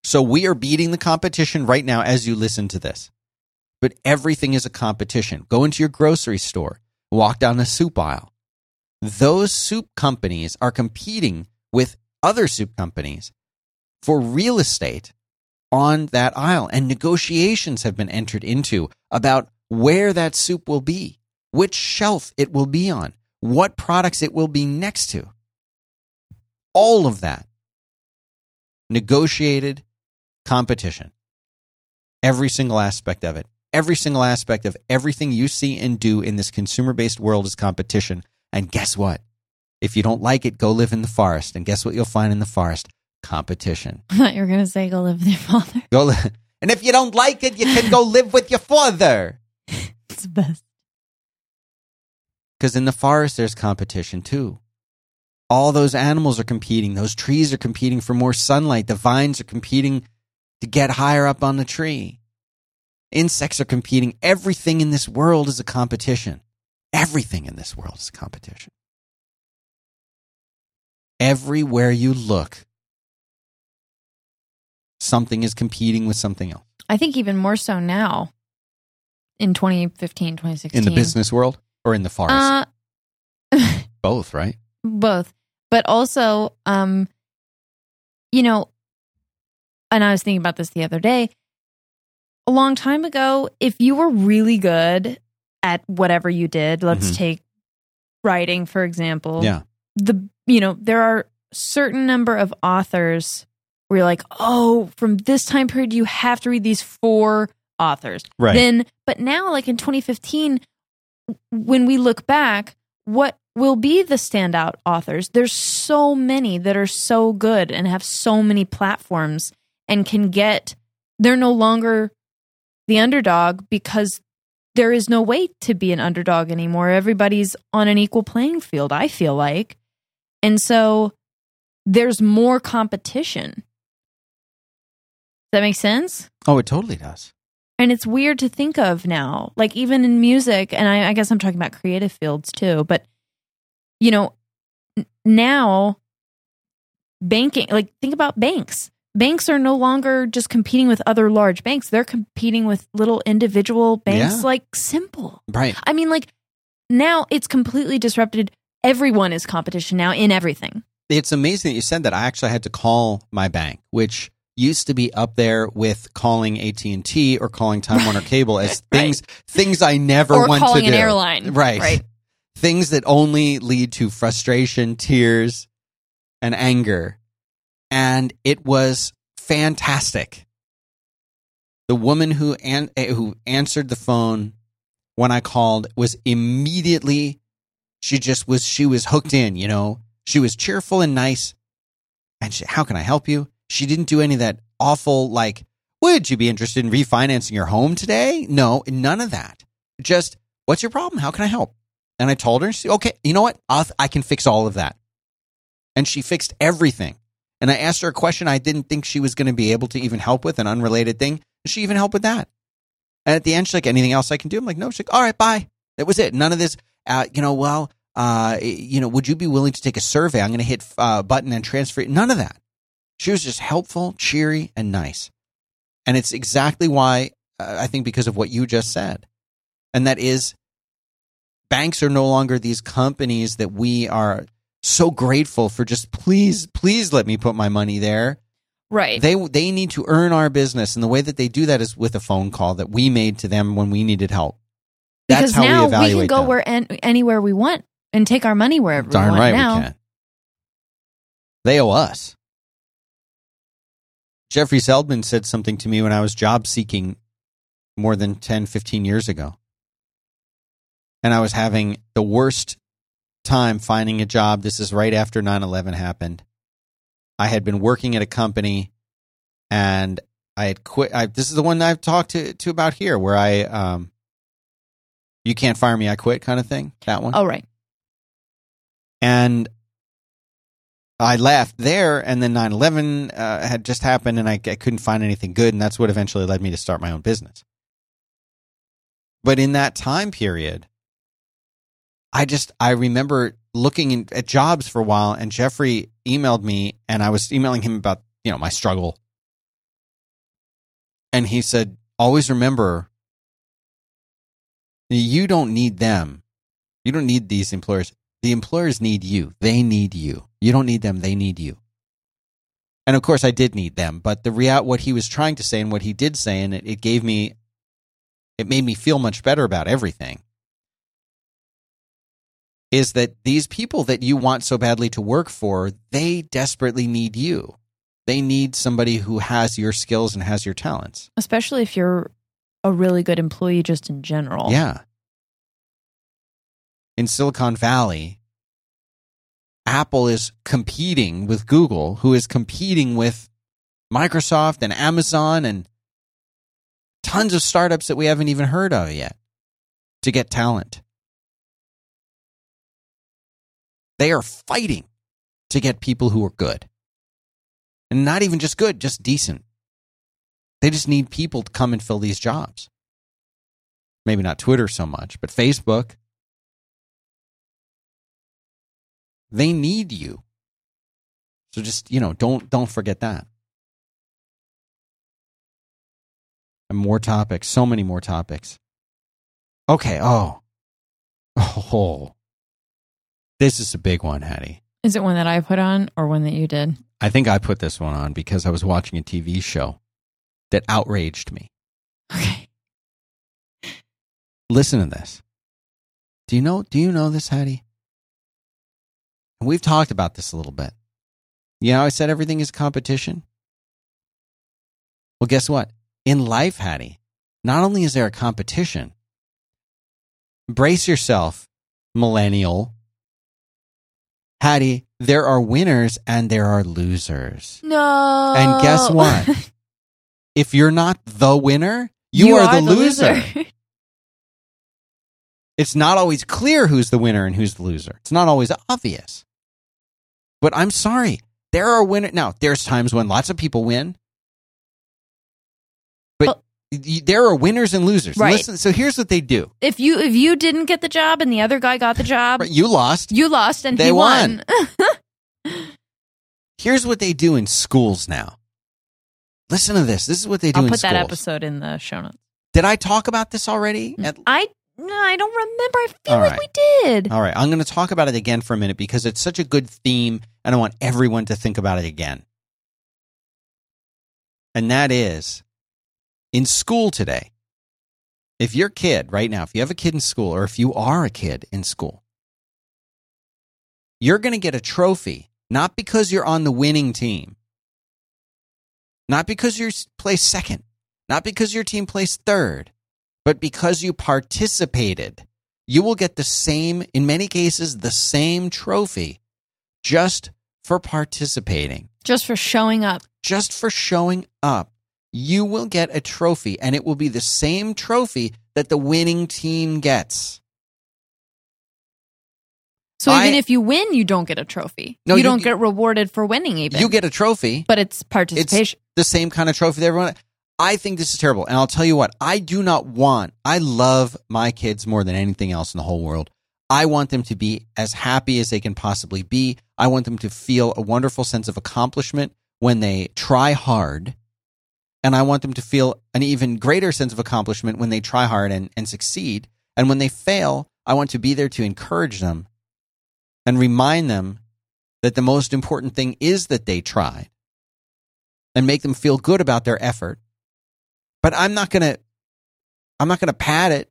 S1: So we are beating the competition right now as you listen to this. But everything is a competition. Go into your grocery store, walk down the soup aisle. Those soup companies are competing with other soup companies for real estate on that aisle. And negotiations have been entered into about where that soup will be, which shelf it will be on, what products it will be next to. All of that negotiated competition. Every single aspect of it. Every single aspect of everything you see and do in this consumer based world is competition. And guess what? If you don't like it, go live in the forest. And guess what you'll find in the forest? Competition.
S2: I thought you were going to say go live with your father.
S1: Go li- and if you don't like it, you can go live with your father.
S2: It's the best.
S1: Because in the forest, there's competition too. All those animals are competing. Those trees are competing for more sunlight. The vines are competing to get higher up on the tree. Insects are competing. Everything in this world is a competition. Everything in this world is a competition. Everywhere you look, something is competing with something else.
S2: I think even more so now in 2015, 2016.
S1: In the business world or in the forest?
S2: Uh,
S1: Both, right?
S2: both. But also, um, you know, and I was thinking about this the other day. A long time ago, if you were really good at whatever you did, let's
S1: Mhm.
S2: take writing, for example.
S1: Yeah.
S2: The you know, there are certain number of authors where you're like, oh, from this time period, you have to read these four authors.
S1: Right.
S2: Then, but now, like in 2015, when we look back, what will be the standout authors? There's so many that are so good and have so many platforms and can get, they're no longer the underdog because there is no way to be an underdog anymore. Everybody's on an equal playing field, I feel like. And so there's more competition. Does that make sense?
S1: Oh, it totally does.
S2: And it's weird to think of now, like even in music, and I, I guess I'm talking about creative fields too, but you know, now banking, like think about banks. Banks are no longer just competing with other large banks, they're competing with little individual banks
S1: Yeah.
S2: like Simple.
S1: Right.
S2: I mean, like now it's completely disrupted. Everyone is competition now in everything.
S1: It's amazing that you said that. I actually had to call my bank, which used to be up there with calling AT&T or calling Time Warner Cable as
S2: Right.
S1: things things I never
S2: or
S1: want to
S2: an
S1: do.
S2: airline.
S1: Right.
S2: Right.
S1: Things that only lead to frustration, tears, and anger. And it was fantastic. The woman who an- eh, who answered the phone when I called was immediately she just was she was hooked in, you know. She was cheerful and nice. And she, how can I help you? She didn't do any of that awful like would you be interested in refinancing your home today? No, none of that. Just what's your problem? How can I help? And I told her, she, okay, you know what? I'll, I can fix all of that. And she fixed everything. And I asked her a question I didn't think she was going to be able to even help with, an unrelated thing. She even helped with that. And at the end, she's like, anything else I can do? I'm like, no. She's like, all right, bye. That was it. None of this, uh, you know, well, uh, you know, would you be willing to take a survey? I'm going to hit uh, button and transfer. None of that. She was just helpful, cheery, and nice. And it's exactly why uh, I think because of what you just said. And that is banks are no longer these companies that we are so grateful for just please please let me put my money there
S2: Right.
S1: they they need to earn our business and the way that they do that is with a phone call that we made to them when we needed help That's
S2: because
S1: how we
S2: now we, can go
S1: them.
S2: where an, anywhere we want and take our money wherever
S1: Darn
S2: we want
S1: right
S2: now.
S1: we can. They owe us. Jeffrey Zeldman said something to me when I was job seeking more than 10, 15 years ago. And I was having the worst time finding a job. This is right after 9 11 happened. I had been working at a company and I had quit. I, this is the one I've talked to, to about here where I, um, you can't fire me, I quit kind of thing. That one.
S2: Oh, right.
S1: and I left there, and then 9 11 uh, had just happened, and I, I couldn't find anything good, and that's what eventually led me to start my own business. But in that time period, I just, I remember looking in, at jobs for a while, and Jeffrey emailed me, and I was emailing him about, you know, my struggle. And he said, always remember, you don't need them. You don't need these employers the employers need you. They need you. You don't need them. They need you. And of course, I did need them. But the real what he was trying to say and what he did say, and it, it gave me, it made me feel much better about everything. Is that these people that you want so badly to work for, they desperately need you. They need somebody who has your skills and has your talents.
S2: Especially if you're a really good employee just in general.
S1: Yeah. In Silicon Valley, Apple is competing with Google, who is competing with Microsoft and Amazon and tons of startups that we haven't even heard of yet to get talent. They are fighting to get people who are good. And not even just good, just decent. They just need people to come and fill these jobs. Maybe not Twitter so much, but Facebook. They need you. So just, you know, don't don't forget that. And more topics, so many more topics. Okay, oh. Oh. This is a big one, Haddie.
S2: Is it one that I put on or one that you did?
S1: I think I put this one on because I was watching a TV show that outraged me.
S2: Okay.
S1: Listen to this. Do you know do you know this, Haddie? And we've talked about this a little bit. You know, I said everything is competition. Well, guess what? In life, Haddie, not only is there a competition, brace yourself, millennial. Haddie, there are winners and there are losers.
S2: No.
S1: And guess what? if you're not the winner, you, are, the, loser. It's not always clear who's the winner and who's the loser. It's not always obvious. But I'm sorry. There are winners. Now, there's times when lots of people win. But
S2: Well-
S1: y- there are winners and losers.
S2: Right.
S1: Listen, so here's what they do.
S2: if you if you didn't get the job and the other guy got the job,
S1: Right, You lost.
S2: you lost and
S1: They
S2: he won.
S1: Here's what they do in schools now. Listen to this. This is what they do
S2: I'll
S1: in
S2: put
S1: schools.
S2: that episode in the show notes.
S1: Did I talk about this already? Mm, At-
S2: I no, I don't remember. I feel
S1: All
S2: like
S1: right.
S2: we did.
S1: All right, I'm going to talk about it again for a minute because it's such a good theme and I want everyone to think about it again. And that is in school today. If your kid right now, if you have a kid in school or if you are a kid in school, you're going to get a trophy not because you're on the winning team, not because you placed second, not because your team placed third, but because you participated you will get the same, in many cases, the same trophy just for participating,
S2: Just for showing up.
S1: just for showing up. You will get a trophy, and it will be the same trophy that the winning team gets.
S2: So
S1: I-
S2: even if you win, you don't get a trophy.
S1: No,
S2: you,
S1: you-
S2: don't get rewarded for winning. Even
S1: You get a trophy,
S2: but it's participation.
S1: the same kind of trophy that everyone. I think this is terrible. And I'll tell you what, I do not want, I love my kids more than anything else in the whole world. I want them to be as happy as they can possibly be. I want them to feel a wonderful sense of accomplishment when they try hard. And I want them to feel an even greater sense of accomplishment when they try hard and, and succeed. And when they fail, I want to be there to encourage them and remind them that the most important thing is that they tried and make them feel good about their effort. But I'm not going to I'm not going to pad it.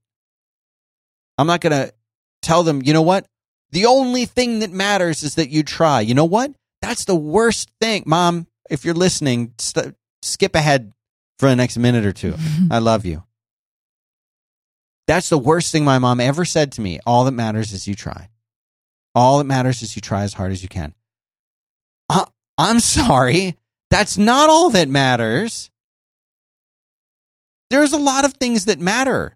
S1: I'm not going to tell them, you know what? The only thing that matters is that you try. You know what? That's the worst thing. Mom, if you're listening, st- skip ahead for the next minute or two. I love you. That's the worst thing my mom ever said to me. All that matters is you try. All that matters is you try as hard as you can. Uh, I'm sorry. That's not all that matters. There's a lot of things that matter.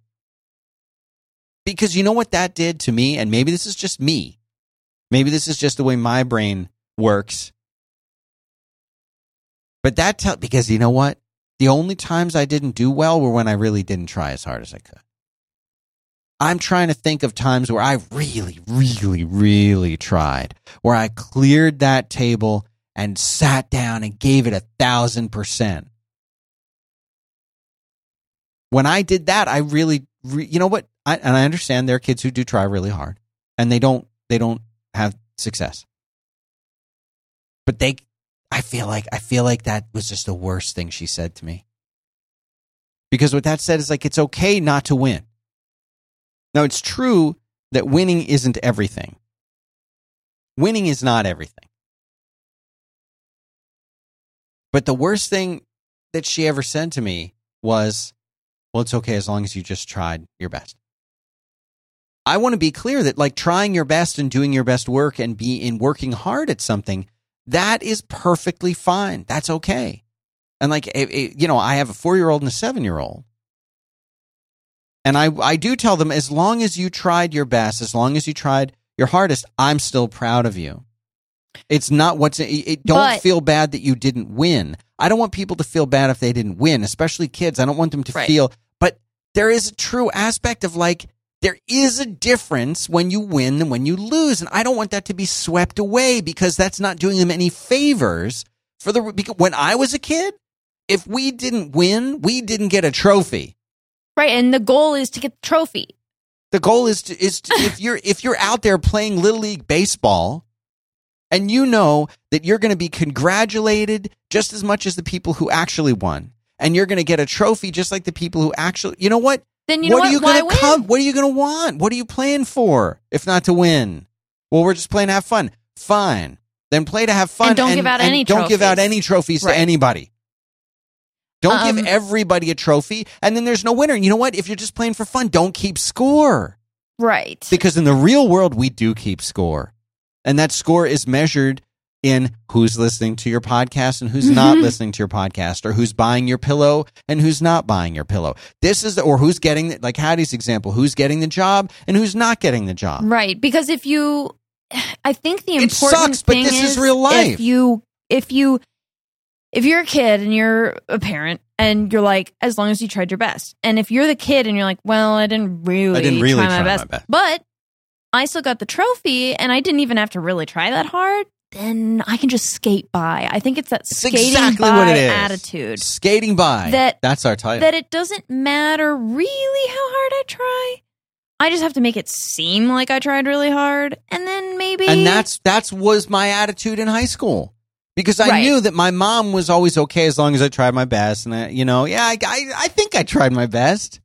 S1: Because you know what that did to me? And maybe this is just me. Maybe this is just the way my brain works. But that tell because you know what? The only times I didn't do well were when I really didn't try as hard as I could. I'm trying to think of times where I really, really, really tried, where I cleared that table and sat down and gave it a thousand percent. When I did that, I really, re, you know what? I, and I understand there are kids who do try really hard and they don't, they don't have success. But they, I feel like, I feel like that was just the worst thing she said to me. Because what that said is like, it's okay not to win. Now, it's true that winning isn't everything. Winning is not everything. But the worst thing that she ever said to me was, well, it's okay as long as you just tried your best. I want to be clear that like trying your best and doing your best work and be in working hard at something, that is perfectly fine. That's okay. And like, it, it, you know, I have a four year old and a seven year old. And I, I do tell them as long as you tried your best, as long as you tried your hardest, I'm still proud of you. It's not what's it, it don't
S2: But-
S1: feel bad that you didn't win. I don't want people to feel bad if they didn't win, especially kids. I don't want them to
S2: Right.
S1: feel, but there is a true aspect of like, there is a difference when you win and when you lose. And I don't want that to be swept away because that's not doing them any favors for the, because when I was a kid, if we didn't win, we didn't get a trophy.
S2: Right. And the goal is to get the trophy.
S1: The goal is to, is to, if you're if you're out there playing little league baseball and you know that you're going to be congratulated just as much as the people who actually won and you're going to get a trophy just like the people who actually you know what
S2: Then you know
S1: what
S2: what?
S1: are you going to come what are you going to want what are you playing for if not to win well we're just playing to have fun fine then play to have fun
S2: And don't give out any
S1: don't give out
S2: trophies.
S1: any trophies
S2: Right.
S1: to anybody don't
S2: Um,
S1: give everybody a trophy and then there's no winner and you know what if you're just playing for fun don't keep score
S2: Right.
S1: because in the real world, we do keep score. And that score is measured in who's listening to your podcast and who's not
S2: Mhm.
S1: listening to your podcast, or who's buying your pillow and who's not buying your pillow. This is, the, or who's getting, the, like Haddie's example, who's getting the job and who's not getting the job.
S2: Right. Because if you, I think the
S1: It
S2: important
S1: sucks, but this is real life.
S2: If you, if you, if you're a kid and you're a parent and you're like, as long as you tried your best, and if you're the kid and you're like, well, I didn't really,
S1: I didn't really
S2: try, my,
S1: try my
S2: best,
S1: best.
S2: but I still got the trophy and I didn't even have to really try that hard. Then I can just skate by. I think it's that
S1: It's
S2: skating
S1: exactly
S2: by
S1: what it is.
S2: attitude.
S1: Skating by.
S2: That-
S1: That's our title.
S2: that it doesn't matter really how hard I try. I just have to make it seem like I tried really hard, and then maybe.
S1: and that's that's was my attitude in high school because I
S2: Right.
S1: knew that my mom was always okay as long as I tried my best, and I, you know, yeah, I, I, I think I tried my best.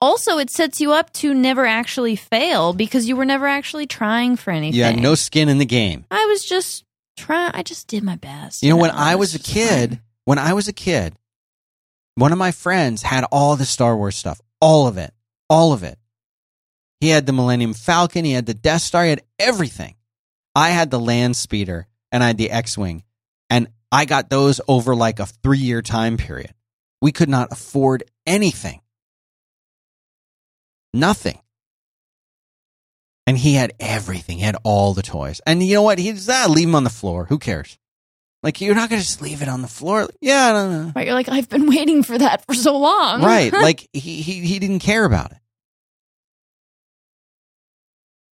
S2: also it sets you up to never actually fail because you were never actually trying for anything.
S1: Yeah, no skin in the game.
S2: I was just trying. I just did my best.
S1: You know, when I
S2: it
S1: was a kid,
S2: fine.
S1: when I was a kid, one of my friends had all the Star Wars stuff, all of it, all of it. He had the Millennium Falcon, he had the Death Star, he had everything. I had the Land Speeder and I had the X-wing, and I got those over like a three-year time period. We could not afford anything, nothing. And he had everything. He had all the toys. And you know what? He He's ah, leave them on the floor. Who cares? Like you're not going to just leave it on the floor. Yeah, I don't know.
S2: Right, you're like I've been waiting for that for so long.
S1: right. Like he, he he didn't care about it.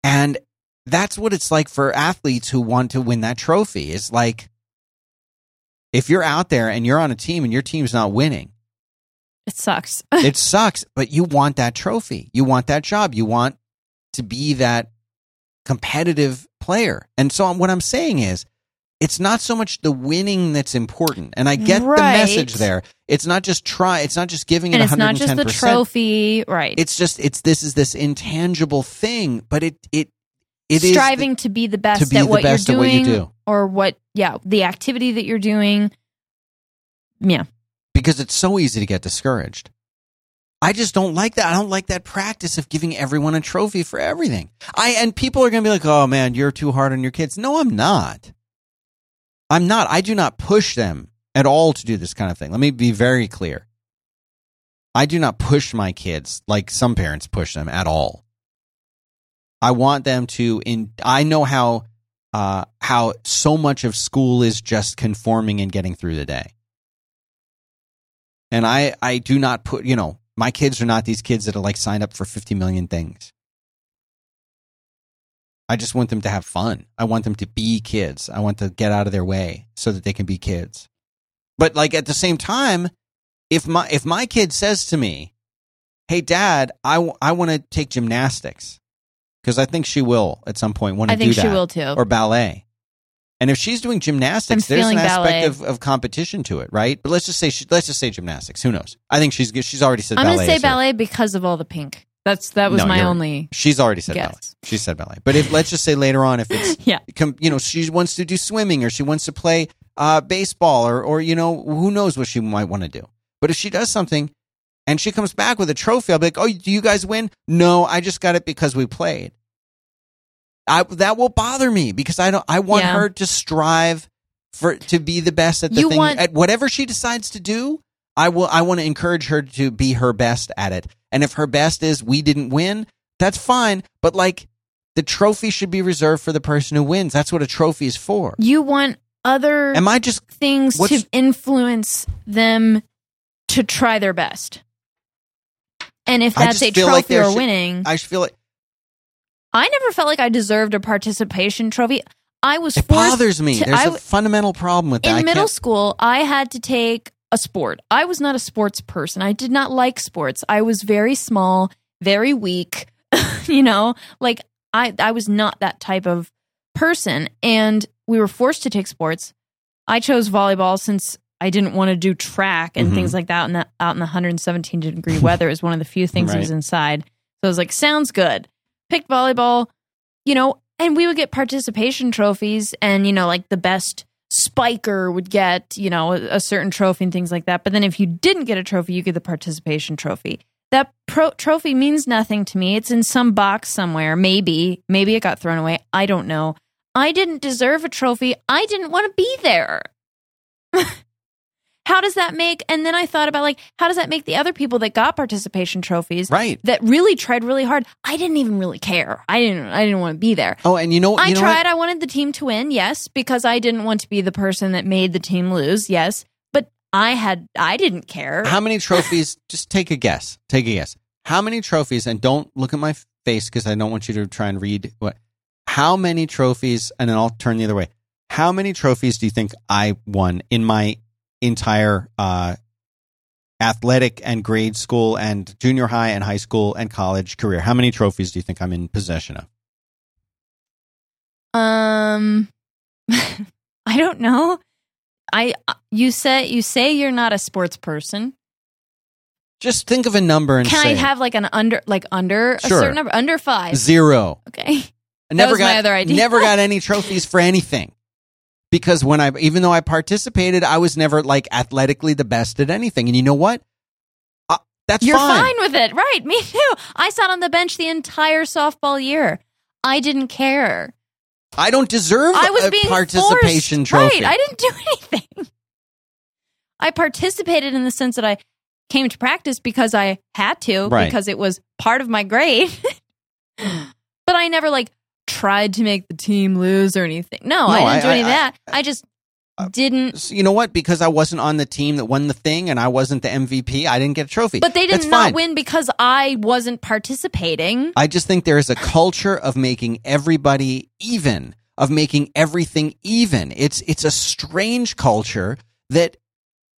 S1: And that's what it's like for athletes who want to win that trophy. It's like if you're out there and you're on a team and your team's not winning,
S2: it sucks.
S1: it sucks, but you want that trophy. You want that job. You want to be that competitive player. And so what I'm saying is it's not so much the winning that's important. And I get the message there. It's not just try. It's not just giving it.
S2: and
S1: it
S2: it's not just
S1: 110%.
S2: the trophy, right?
S1: It's just it's this is this intangible thing, but it it it is
S2: striving to be the best
S1: be
S2: at
S1: the
S2: what
S1: best
S2: you're
S1: at what you
S2: doing,
S1: do.
S2: or what, yeah, the activity that you're doing. Yeah,
S1: because it's so easy to get discouraged. I just don't like that. I don't like that practice of giving everyone a trophy for everything. I and people are going to be like, "Oh man, you're too hard on your kids." No, I'm not. I'm not. I do not push them at all to do this kind of thing. Let me be very clear. I do not push my kids like some parents push them at all. I want them to in I know how uh how so much of school is just conforming and getting through the day. And I, I do not put, you know, my kids are not these kids that are like signed up for 50 million things. I just want them to have fun. I want them to be kids. I want to get out of their way so that they can be kids. But like at the same time, if my if my kid says to me, "Hey dad, I, w- I want to take gymnastics." Cuz I think she will at some point want to do that.
S2: I think she will too.
S1: or ballet. And if she's doing gymnastics,
S2: I'm
S1: there's an
S2: feeling
S1: aspect of, of competition to it, right? But let's just say she, let's just say gymnastics. Who knows? I think she's she's already said
S2: I'm
S1: ballet.
S2: going to say
S1: is her-
S2: ballet because of all the pink. That's that was
S1: No,
S2: my only.
S1: She's already said
S2: Guess.
S1: ballet. She said ballet. But if let's just say later on, if it's
S2: Yeah.
S1: com- you know she wants to do swimming or she wants to play uh, baseball or or you know who knows what she might want to do. But if she does something and she comes back with a trophy, I'll be like, oh, do you guys win? No, I just got it because we played. I, that will bother me because I don't. I want
S2: Yeah.
S1: her to strive for to be the best at the
S2: You
S1: thing
S2: want-
S1: at whatever she decides to do. I will. I want to encourage her to be her best at it. And if her best is we didn't win, that's fine. But like the trophy should be reserved for the person who wins. That's what a trophy is for.
S2: You want other
S1: Am I just
S2: things to influence them to try their best. And if that's a
S1: like
S2: trophy
S1: there
S2: or
S1: should-
S2: winning,
S1: I feel like
S2: I never felt like I deserved a participation trophy. I was
S1: it
S2: forced
S1: bothers me.
S2: to-
S1: There's
S2: I
S1: a fundamental problem with that. I
S2: in middle
S1: can't-
S2: school, I had to take a sport. I was not a sports person. I did not like sports. I was very small, very weak. you know, like I I was not that type of person and we were forced to take sports. I chose volleyball since I didn't want to do track and
S1: Mhm.
S2: things like that in the, out in the 117 degree weather is one of the few things that was inside. So I was like, sounds good. Picked volleyball, you know, and we would get participation trophies and, you know, like the best spiker would get, you know, a, certain trophy and things like that. But then if you didn't get a trophy, you get the participation trophy. That pro- trophy means nothing to me. It's in some box somewhere. Maybe, maybe it got thrown away. I don't know. I didn't deserve a trophy. I didn't want to be there. how does that make? And then I thought about like, how does that make the other people that got participation trophies
S1: right.
S2: that really tried really hard? I didn't even really care. I didn't. I didn't want to be there.
S1: Oh, and you know,
S2: I
S1: know
S2: tried.
S1: what?
S2: I wanted the team to win, yes, because I didn't want to be the person that made the team lose, yes. But I had. I didn't care.
S1: How many trophies? just take a guess. Take a guess. How many trophies? And don't look at my face because I don't want you to try and read what. How many trophies? And then I'll turn the other way. How many trophies do you think I won in my entire uh, athletic and grade school and junior high and high school and college career? How many trophies do you think I'm in possession of?
S2: Um, I don't know. I you say you say you're not a sports person.
S1: Just think of a number and
S2: Can I
S1: it.
S2: have like an under like under a certain number under five
S1: zero?
S2: Okay.
S1: I never got
S2: my other idea.
S1: never got any trophies for anything. Because when I even though I participated, I was never like athletically the best at anything. And you know what? Uh, that's
S2: You're
S1: fine.
S2: fine with it, right? Me too. I sat on the bench the entire softball year. I didn't care.
S1: I don't deserve
S2: I was being
S1: participation
S2: forced.
S1: trophy.
S2: Right. I didn't do anything. I participated in the sense that I came to practice because I had to,
S1: Right.
S2: because it was part of my grade. but I never like tried to make the team lose or anything. No, I didn't
S1: I-
S2: do any of
S1: I-
S2: that. I just uh, didn't.
S1: So you know what? Because I wasn't on the team that won the thing, and I wasn't the MVP, I didn't get a trophy.
S2: But they did
S1: That's
S2: not
S1: fine.
S2: win because I wasn't participating.
S1: I just think there is a culture of making everybody even, of making everything even. It's it's a strange culture that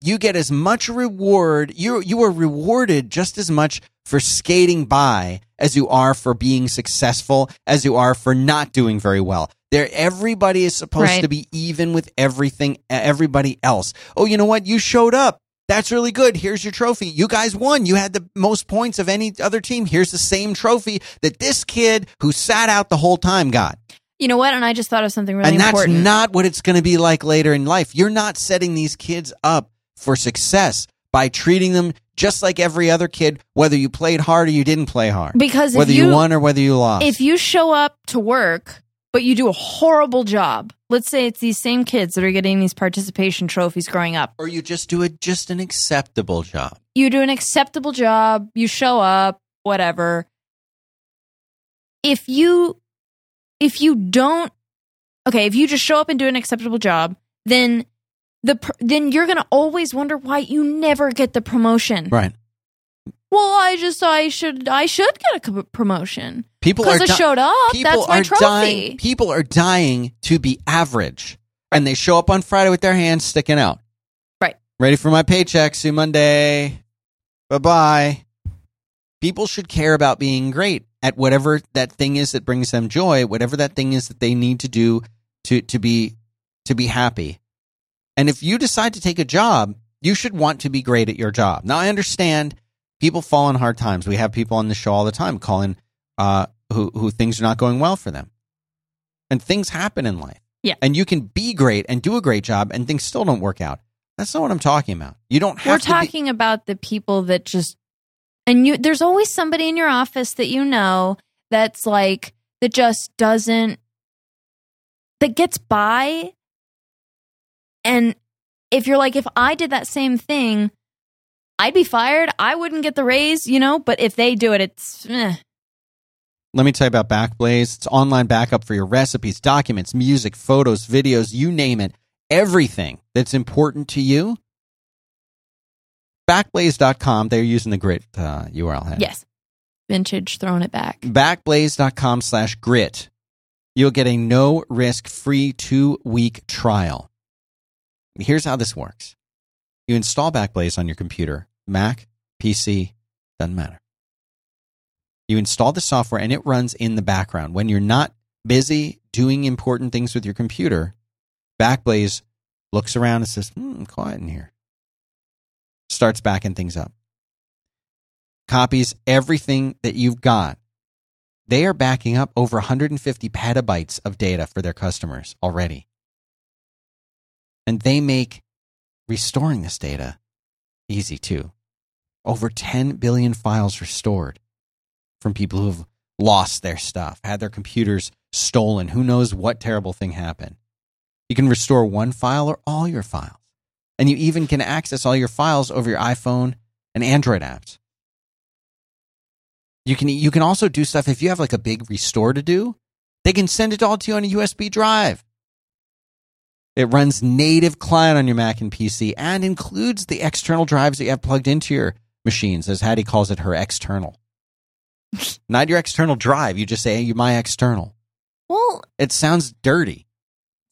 S1: you get as much reward. You you are rewarded just as much for skating by as you are for being successful, as you are for not doing very well. There, everybody is supposed
S2: Right.
S1: to be even with everything, everybody else. Oh, you know what? You showed up. That's really good. Here's your trophy. You guys won. You had the most points of any other team. Here's the same trophy that this kid who sat out the whole time got.
S2: You know what? And I just thought of something really important.
S1: and that's not what it's going to be like later in life. You're not setting these kids up for success by treating them just like every other kid, whether you played hard or you didn't play hard.
S2: because if
S1: whether
S2: you,
S1: you, won or whether you lost.
S2: if you show up to work but you do a horrible job, let's say it's these same kids that are getting these participation trophies growing up.
S1: or you just do a just an acceptable job.
S2: You do an acceptable job, you show up, whatever. If you if you don't okay, if you just show up and do an acceptable job, then the pr- then you're going to always wonder why you never get the promotion.
S1: Right.
S2: Well, I just I should I should get a promotion
S1: People are
S2: I
S1: di-
S2: showed up.
S1: people
S2: That's my
S1: are
S2: trophy.
S1: dying. People are dying to be average, and they show up on Friday with their hands sticking out.
S2: Right.
S1: Ready for my paycheck? See Monday. Bye bye. People should care about being great at whatever that thing is that brings them joy, whatever that thing is that they need to do to to be to be happy. And if you decide to take a job, you should want to be great at your job. Now I understand people fall in hard times. We have people on the show all the time calling uh, who who things are not going well for them, and things happen in life.
S2: Yeah.
S1: and you can be great and do a great job, and things still don't work out. That's not what I'm talking about. You don't have
S2: We're
S1: to. be-
S2: talking about the people that just and you there's always somebody in your office that you know that's like that just doesn't that gets by and if you're like if I did that same thing I'd be fired. I wouldn't get the raise, you know, but if they do it it's eh.
S1: Let me tell you about Backblaze. It's online backup for your recipes, documents, music, photos, videos, you name it. Everything that's important to you. Backblaze.com. They're using the grit uh, URL. head.
S2: yes. Vintage throwing it back.
S1: Backblaze.com slash grit. You'll get a no risk free two week trial. Here's how this works you install Backblaze on your computer, Mac, PC, doesn't matter. You install the software and it runs in the background. When you're not busy doing important things with your computer, Backblaze looks around and says, hmm, quiet in here. Starts backing things up. Copies everything that you've got. They are backing up over 150 petabytes of data for their customers already. And they make restoring this data easy too. Over 10 billion files restored from people who have lost their stuff, had their computers stolen. Who knows what terrible thing happened? You can restore one file or all your files. And you even can access all your files over your iPhone and Android apps. You can you can also do stuff if you have like a big restore to do, they can send it all to you on a USB drive. It runs native client on your Mac and PC and includes the external drives that you have plugged into your machines, as Haddie calls it, her external. Not your external drive. You just say, hey, you my external.
S2: Well,
S1: It sounds dirty,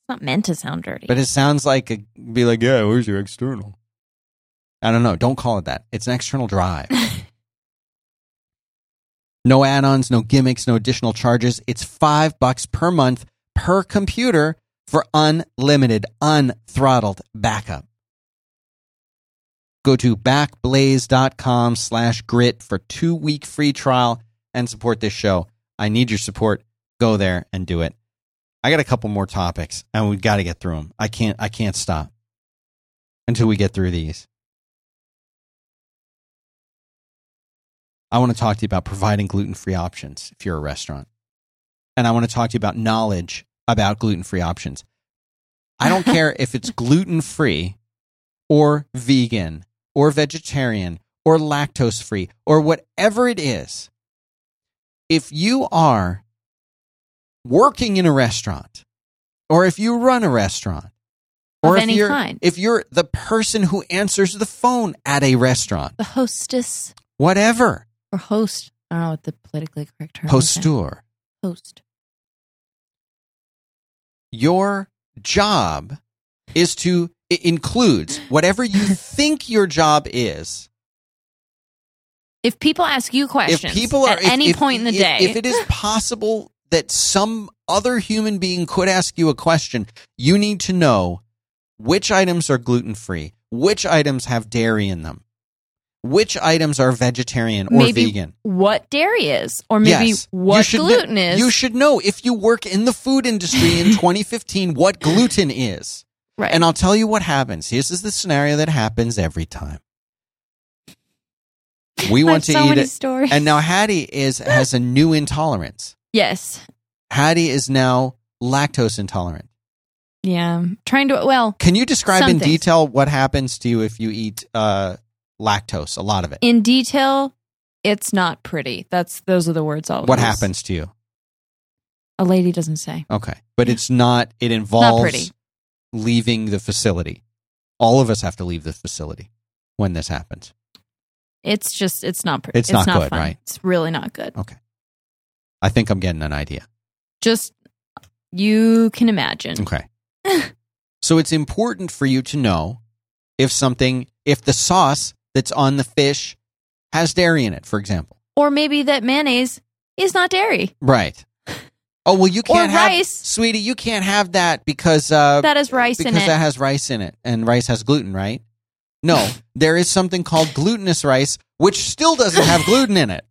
S2: it's not meant to sound dirty.
S1: but it sounds like a, be like, yeah, where's your external? I don't know. Don't call it that. It's an external drive. no add-ons, no gimmicks, no additional charges. It's five bucks per month per computer for unlimited, unthrottled backup. Go to backblaze.com slash grit for two week free trial and support this show. I need your support. Go there and do it. I got a couple more topics and we've got to get through them. I can't, I can't stop until we get through these. I want to talk to you about providing gluten free options if you're a restaurant. And I want to talk to you about knowledge about gluten free options. I don't care if it's gluten free or vegan or vegetarian or lactose free or whatever it is. If you are working in a restaurant or if you run a restaurant or if
S2: any
S1: you're
S2: kind.
S1: if you're the person who answers the phone at a restaurant,
S2: the hostess
S1: whatever,
S2: or host. I don't know what the politically correct term is. there. Host.
S1: Your job is to it includes whatever you think your job is.
S2: If people ask you questions
S1: if people are
S2: at
S1: if-
S2: any
S1: if-
S2: point in the
S1: if-
S2: day,
S1: if it is possible that some other human being could ask you a question, you need to know which items are gluten free, which items have dairy in them, which items are vegetarian or
S2: maybe
S1: vegan.
S2: what dairy is, or maybe
S1: Yes.
S2: What
S1: should kn-
S2: gluten is.
S1: You should know if you work in the food industry in 2015 what gluten is.
S2: right.
S1: And I'll tell you what happens. This is the scenario that happens every time. We want to
S2: so
S1: eat it.
S2: stories.
S1: And now Haddie is has a new intolerance.
S2: yes,
S1: Haddie is now lactose intolerant.
S2: yeah, trying to. Well,
S1: Can you describe in
S2: things.
S1: detail what happens to you if you eat uh, lactose? A lot of it.
S2: in detail, it's not pretty. That's those are the words I'll.
S1: What happens to you?
S2: A lady doesn't say.
S1: Okay, but it's not. It involves
S2: pretty.
S1: leaving the facility. All of us have to leave the facility when this happens.
S2: It's just it's not pretty.
S1: It's not good,
S2: fun.
S1: right?
S2: It's really not good. Okay.
S1: I think I'm getting an idea.
S2: Just you can imagine.
S1: Okay. so it's important for you to know if something, if the sauce that's on the fish has dairy in it, for example.
S2: Or maybe that mayonnaise is not dairy.
S1: Right. Oh well, you can't have,
S2: rice.
S1: sweetie. You can't have that because uh,
S2: That has rice
S1: because
S2: in it.
S1: that has rice in it, and rice has gluten, right? No, there is something called glutinous rice, which still doesn't have gluten in it.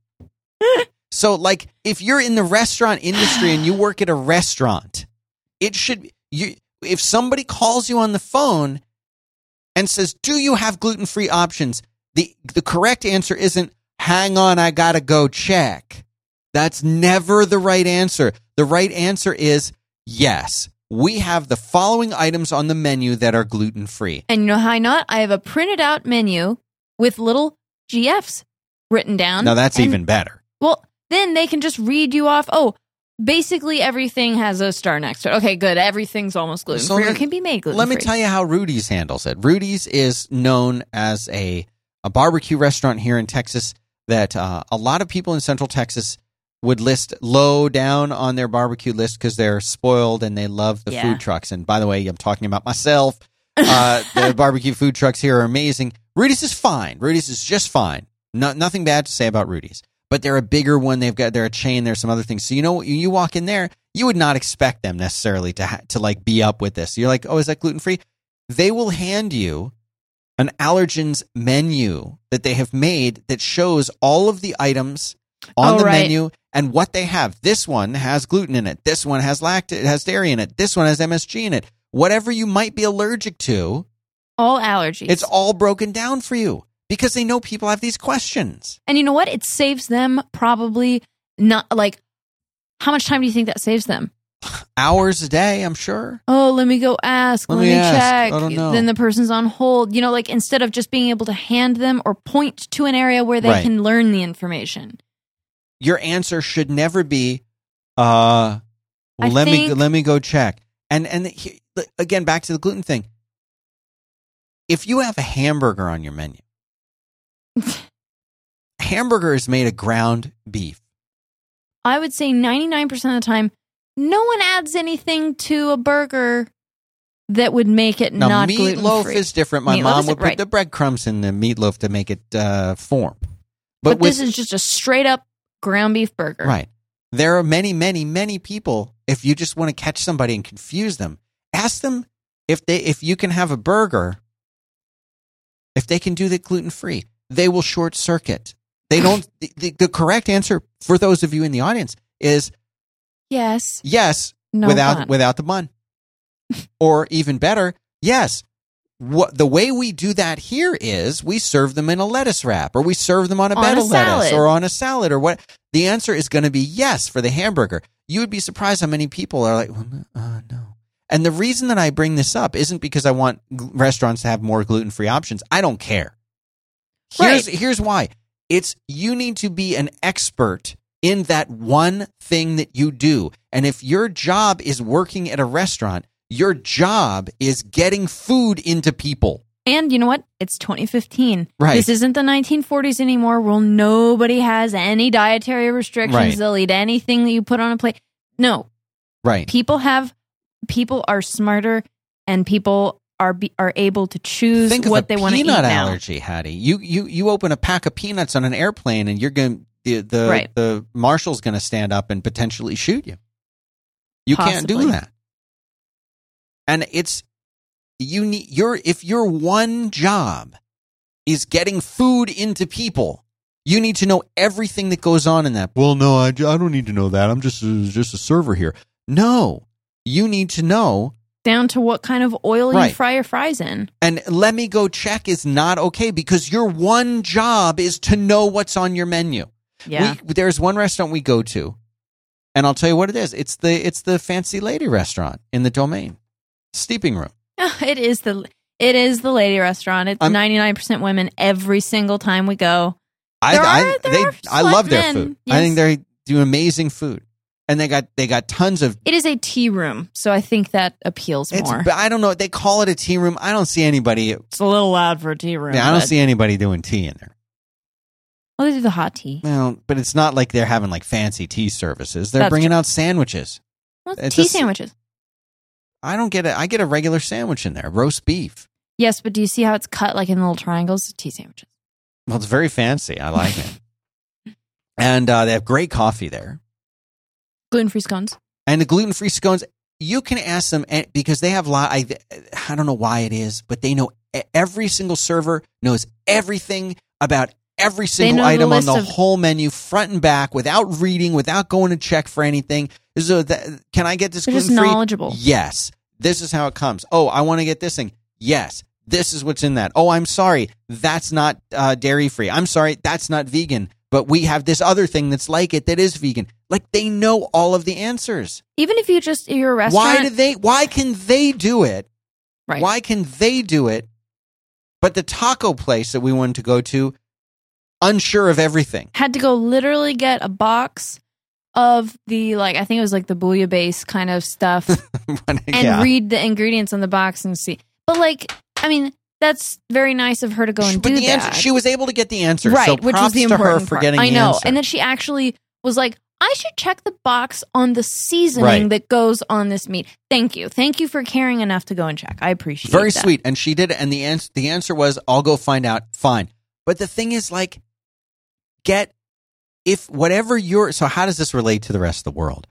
S1: So, like, if you're in the restaurant industry and you work at a restaurant, it should you. If somebody calls you on the phone and says, "Do you have gluten-free options?" The The correct answer isn't "Hang on, I gotta go check." That's never the right answer. The right answer is yes. We have the following items on the menu that are gluten free.
S2: and you know how I know it? I have a printed out menu with little GFs written down.
S1: Now that's
S2: And-
S1: even better.
S2: Well, then they can just read you off. Oh, basically everything has a star next to it. Okay, good. Everything's almost gluten free. or
S1: let-
S2: can be made gluten free.
S1: Let me tell you how Rudy's handles it. Rudy's is known as a, a barbecue restaurant here in Texas that uh, a lot of people in Central Texas would list low down on their barbecue list because they're spoiled and they love the
S2: Yeah.
S1: food trucks. And by the way, I'm talking about myself. Uh, the barbecue food trucks here are amazing. Rudy's is fine. Rudy's is just fine. No, nothing bad to say about Rudy's. But they're a bigger one. They've got they're a chain. There's some other things. So you know, you, you walk in there, you would not expect them necessarily to ha- to like be up with this. You're like, oh, is that gluten free? They will hand you an allergens menu that they have made that shows all of the items on
S2: Oh,
S1: the
S2: right.
S1: menu and what they have. This one has gluten in it. This one has lact it has dairy in it. This one has MSG in it. Whatever you might be allergic to,
S2: All allergies.
S1: it's all broken down for you because they know people have these questions.
S2: and you know what? It saves them probably not like how much time do you think that saves them?
S1: Hours a day, I'm sure.
S2: Oh, let me go ask.
S1: Let
S2: Let,
S1: me
S2: me,
S1: ask.
S2: check.
S1: I don't know.
S2: Then the person's on hold. You know, like instead of just being able to hand them or point to an area where they
S1: Right.
S2: can learn the information.
S1: Your answer should never be, uh,
S2: I
S1: let me let me go check. And and he- again, back to the gluten thing. If you have a hamburger on your menu, hamburger is made of ground beef.
S2: I would say 99% of the time, no one adds anything to a burger that would make it
S1: Now,
S2: not gluten free.
S1: meatloaf is different. My
S2: Meatloaf
S1: mom would put
S2: right.
S1: the breadcrumbs in the meatloaf to make it uh, form.
S2: but
S1: with,
S2: this is just a straight up ground beef burger.
S1: right. There are many, many, many people. If you just want to catch somebody and confuse them, ask them if they if you can have a burger. If they can do that gluten free, they will short circuit. They don't. the, the, the correct answer for those of you in the audience is
S2: Yes.
S1: yes,
S2: No
S1: without
S2: bun.
S1: without the bun. or even better, yes. What the way we do that here is we serve them in a lettuce wrap, or we serve them on a
S2: On
S1: bed
S2: a
S1: of lettuce, or on a salad, or what. The answer is going to be yes for the hamburger. You would be surprised how many people are like, well, no, uh, no. And the reason that I bring this up isn't because I want restaurants to have more gluten free options. I don't care. Here's
S2: Right.
S1: here's why. It's you need to be an expert in that one thing that you do. And if your job is working at a restaurant, your job is getting food into people.
S2: And you know what? It's 2015.
S1: Right.
S2: This isn't the 1940s anymore where nobody has any dietary restrictions.
S1: Right.
S2: They'll eat anything that you put on a plate. No,
S1: Right.
S2: people have people are smarter and people are be, are able to choose
S1: Think
S2: what they want to eat
S1: peanut
S2: now.
S1: allergy, Haddie. You you you open a pack of peanuts on an airplane and you're going the the
S2: Right.
S1: the marshal's going to stand up and potentially shoot you. You can't do that. And it's you need your if your one job is getting food into people, you need to know everything that goes on in that. Well, no, I, I don't need to know that. I'm just a, just a server here. No, you need to know.
S2: Down to what kind of oil
S1: Right.
S2: you fry your fries in.
S1: And let me go check is not okay because your one job is to know what's on your menu.
S2: Yeah.
S1: We, there's one restaurant we go to, and I'll tell you what it is. It's the it's the fancy lady restaurant in the domain, steeping room.
S2: it is the it is the lady restaurant. It's ninety nine percent women every single time we go.
S1: I
S2: There
S1: I,
S2: are- there
S1: they
S2: are
S1: I love their
S2: select men,
S1: food. I think
S2: yes.
S1: they do amazing food, and they got they got tons of.
S2: It is a tea room, so I think that appeals
S1: It's
S2: more.
S1: but I don't know. They call it a tea room. I don't see anybody.
S2: It's a little loud for a tea room.
S1: Yeah, I don't
S2: but-
S1: see anybody doing tea in there.
S2: Oh, they do the hot tea.
S1: Well, but it's not like they're having like fancy tea services. They're
S2: That's
S1: bringing out sandwiches.
S2: Well,
S1: It's
S2: tea
S1: a s-
S2: sandwiches.
S1: I don't get it. I get a regular sandwich in there, roast beef.
S2: Yes, but do you see how it's cut like in little triangles? Tea sandwiches.
S1: Well, it's very fancy. I like it. And uh, they have great coffee there.
S2: Gluten free scones.
S1: And the gluten free scones, you can ask them eh, because they have a lot. I, I don't know why it is, but they know every single server knows everything about every single item on the
S2: of-
S1: whole menu, front and back, without reading, without going to check for anything. So that, can I get this
S2: They're just
S1: gluten free?
S2: knowledgeable.
S1: Yes. This is how it comes. Oh, I want to get this thing. Yes. This is what's in that. Oh, I'm sorry. That's not uh, dairy free. I'm sorry. That's not vegan. But we have this other thing that's like it that is vegan. Like they know all of the answers.
S2: Even if you just you're a restaurant,
S1: Why do they? Why can they do it?
S2: right?
S1: Why can they do it? But the taco place that we wanted to go to, unsure of everything.
S2: had to go literally get a box of the like I think it was like the bouillabaisse kind of stuff and
S1: yeah.
S2: read the ingredients on the box and see. But like, I mean, that's very nice of her to go and
S1: but
S2: do
S1: the
S2: that.
S1: answer, she was able to get the answer.
S2: right,
S1: so
S2: which was the important part. I know,
S1: answer.
S2: and then she actually was like, "I should check the box on the seasoning
S1: Right.
S2: that goes on this meat." Thank you, thank you for caring enough to go and check. I appreciate. It.
S1: Very
S2: that.
S1: sweet. And she did it. And the answer, the answer was, I'll go find out. Fine. But the thing is, like, get if whatever your so how does this relate to the rest of the world?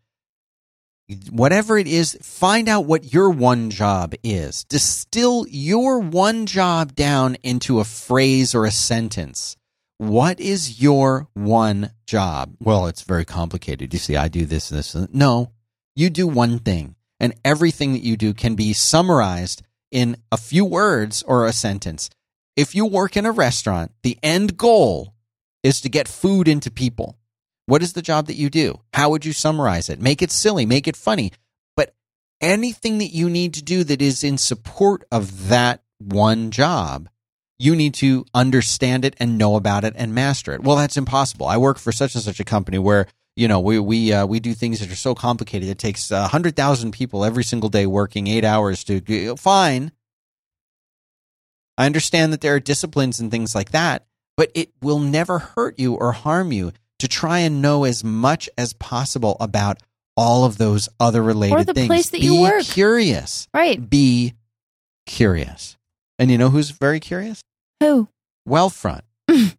S1: Whatever it is, find out what your one job is. Distill your one job down into a phrase or a sentence. What is your one job? Well, it's very complicated. You see, I do this, and this, and no. You do one thing, and everything that you do can be summarized in a few words or a sentence. If you work in a restaurant, the end goal is to get food into people. What is the job that you do? How would you summarize it? Make it silly, make it funny. But anything that you need to do that is in support of that one job, you need to understand it and know about it and master it. Well, that's impossible. I work for such and such a company where you know we we uh, we do things that are so complicated. It takes a hundred thousand people every single day working eight hours to fine. I understand that there are disciplines and things like that, but it will never hurt you or harm you to try and know as much as possible about all of those other related or
S2: the
S1: things.
S2: place that
S1: Be
S2: you work.
S1: curious.
S2: Right?
S1: Be curious. And you know who's very curious?
S2: Who?
S1: Wealthfront. Mm.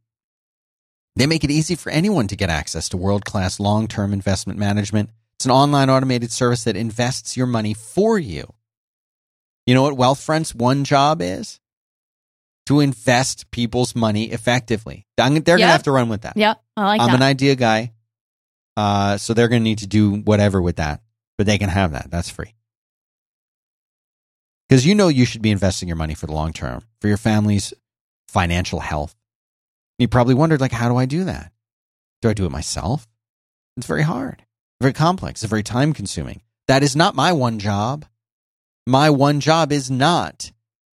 S1: they make it easy for anyone to get access to world class long term investment management. It's an online automated service that invests your money for you. You know what Wealthfront's one job is? To invest people's money effectively. I'm- They're going to have to run with that.
S2: Yep, I like
S1: I'm
S2: that.
S1: an idea guy. Uh, so they're going to need to do whatever with that, but they can have that. That's free. Because you know you should be investing your money for the long term, for your family's financial health. You probably wondered, like, how do I do that? Do I do it myself? It's very hard, very complex, it's very time consuming. That is not my one job. My one job is not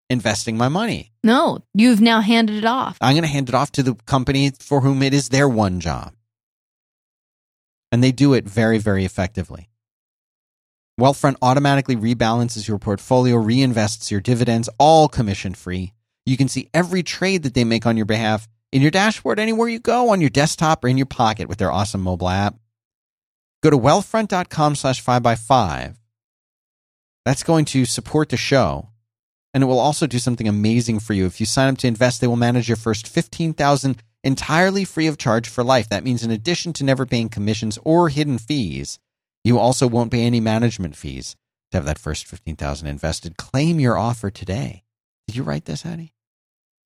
S1: investing my money.
S2: no, you've now handed it off.
S1: I'm going to hand it off to the company for whom it is their one job. And they do it very, very effectively. Wealthfront automatically rebalances your portfolio, reinvests your dividends, all commission free. You can see every trade that they make on your behalf in your dashboard anywhere you go, on your desktop or in your pocket with their awesome mobile app. Go to wealthfront.com slash 5x5. That's going to support the show. And it will also do something amazing for you. If you sign up to invest, they will manage your first 15000 entirely free of charge for life. That means in addition to never paying commissions or hidden fees, You also won't pay any management fees to have that first 15000 invested. Claim your offer today. Did you write this, Haddie?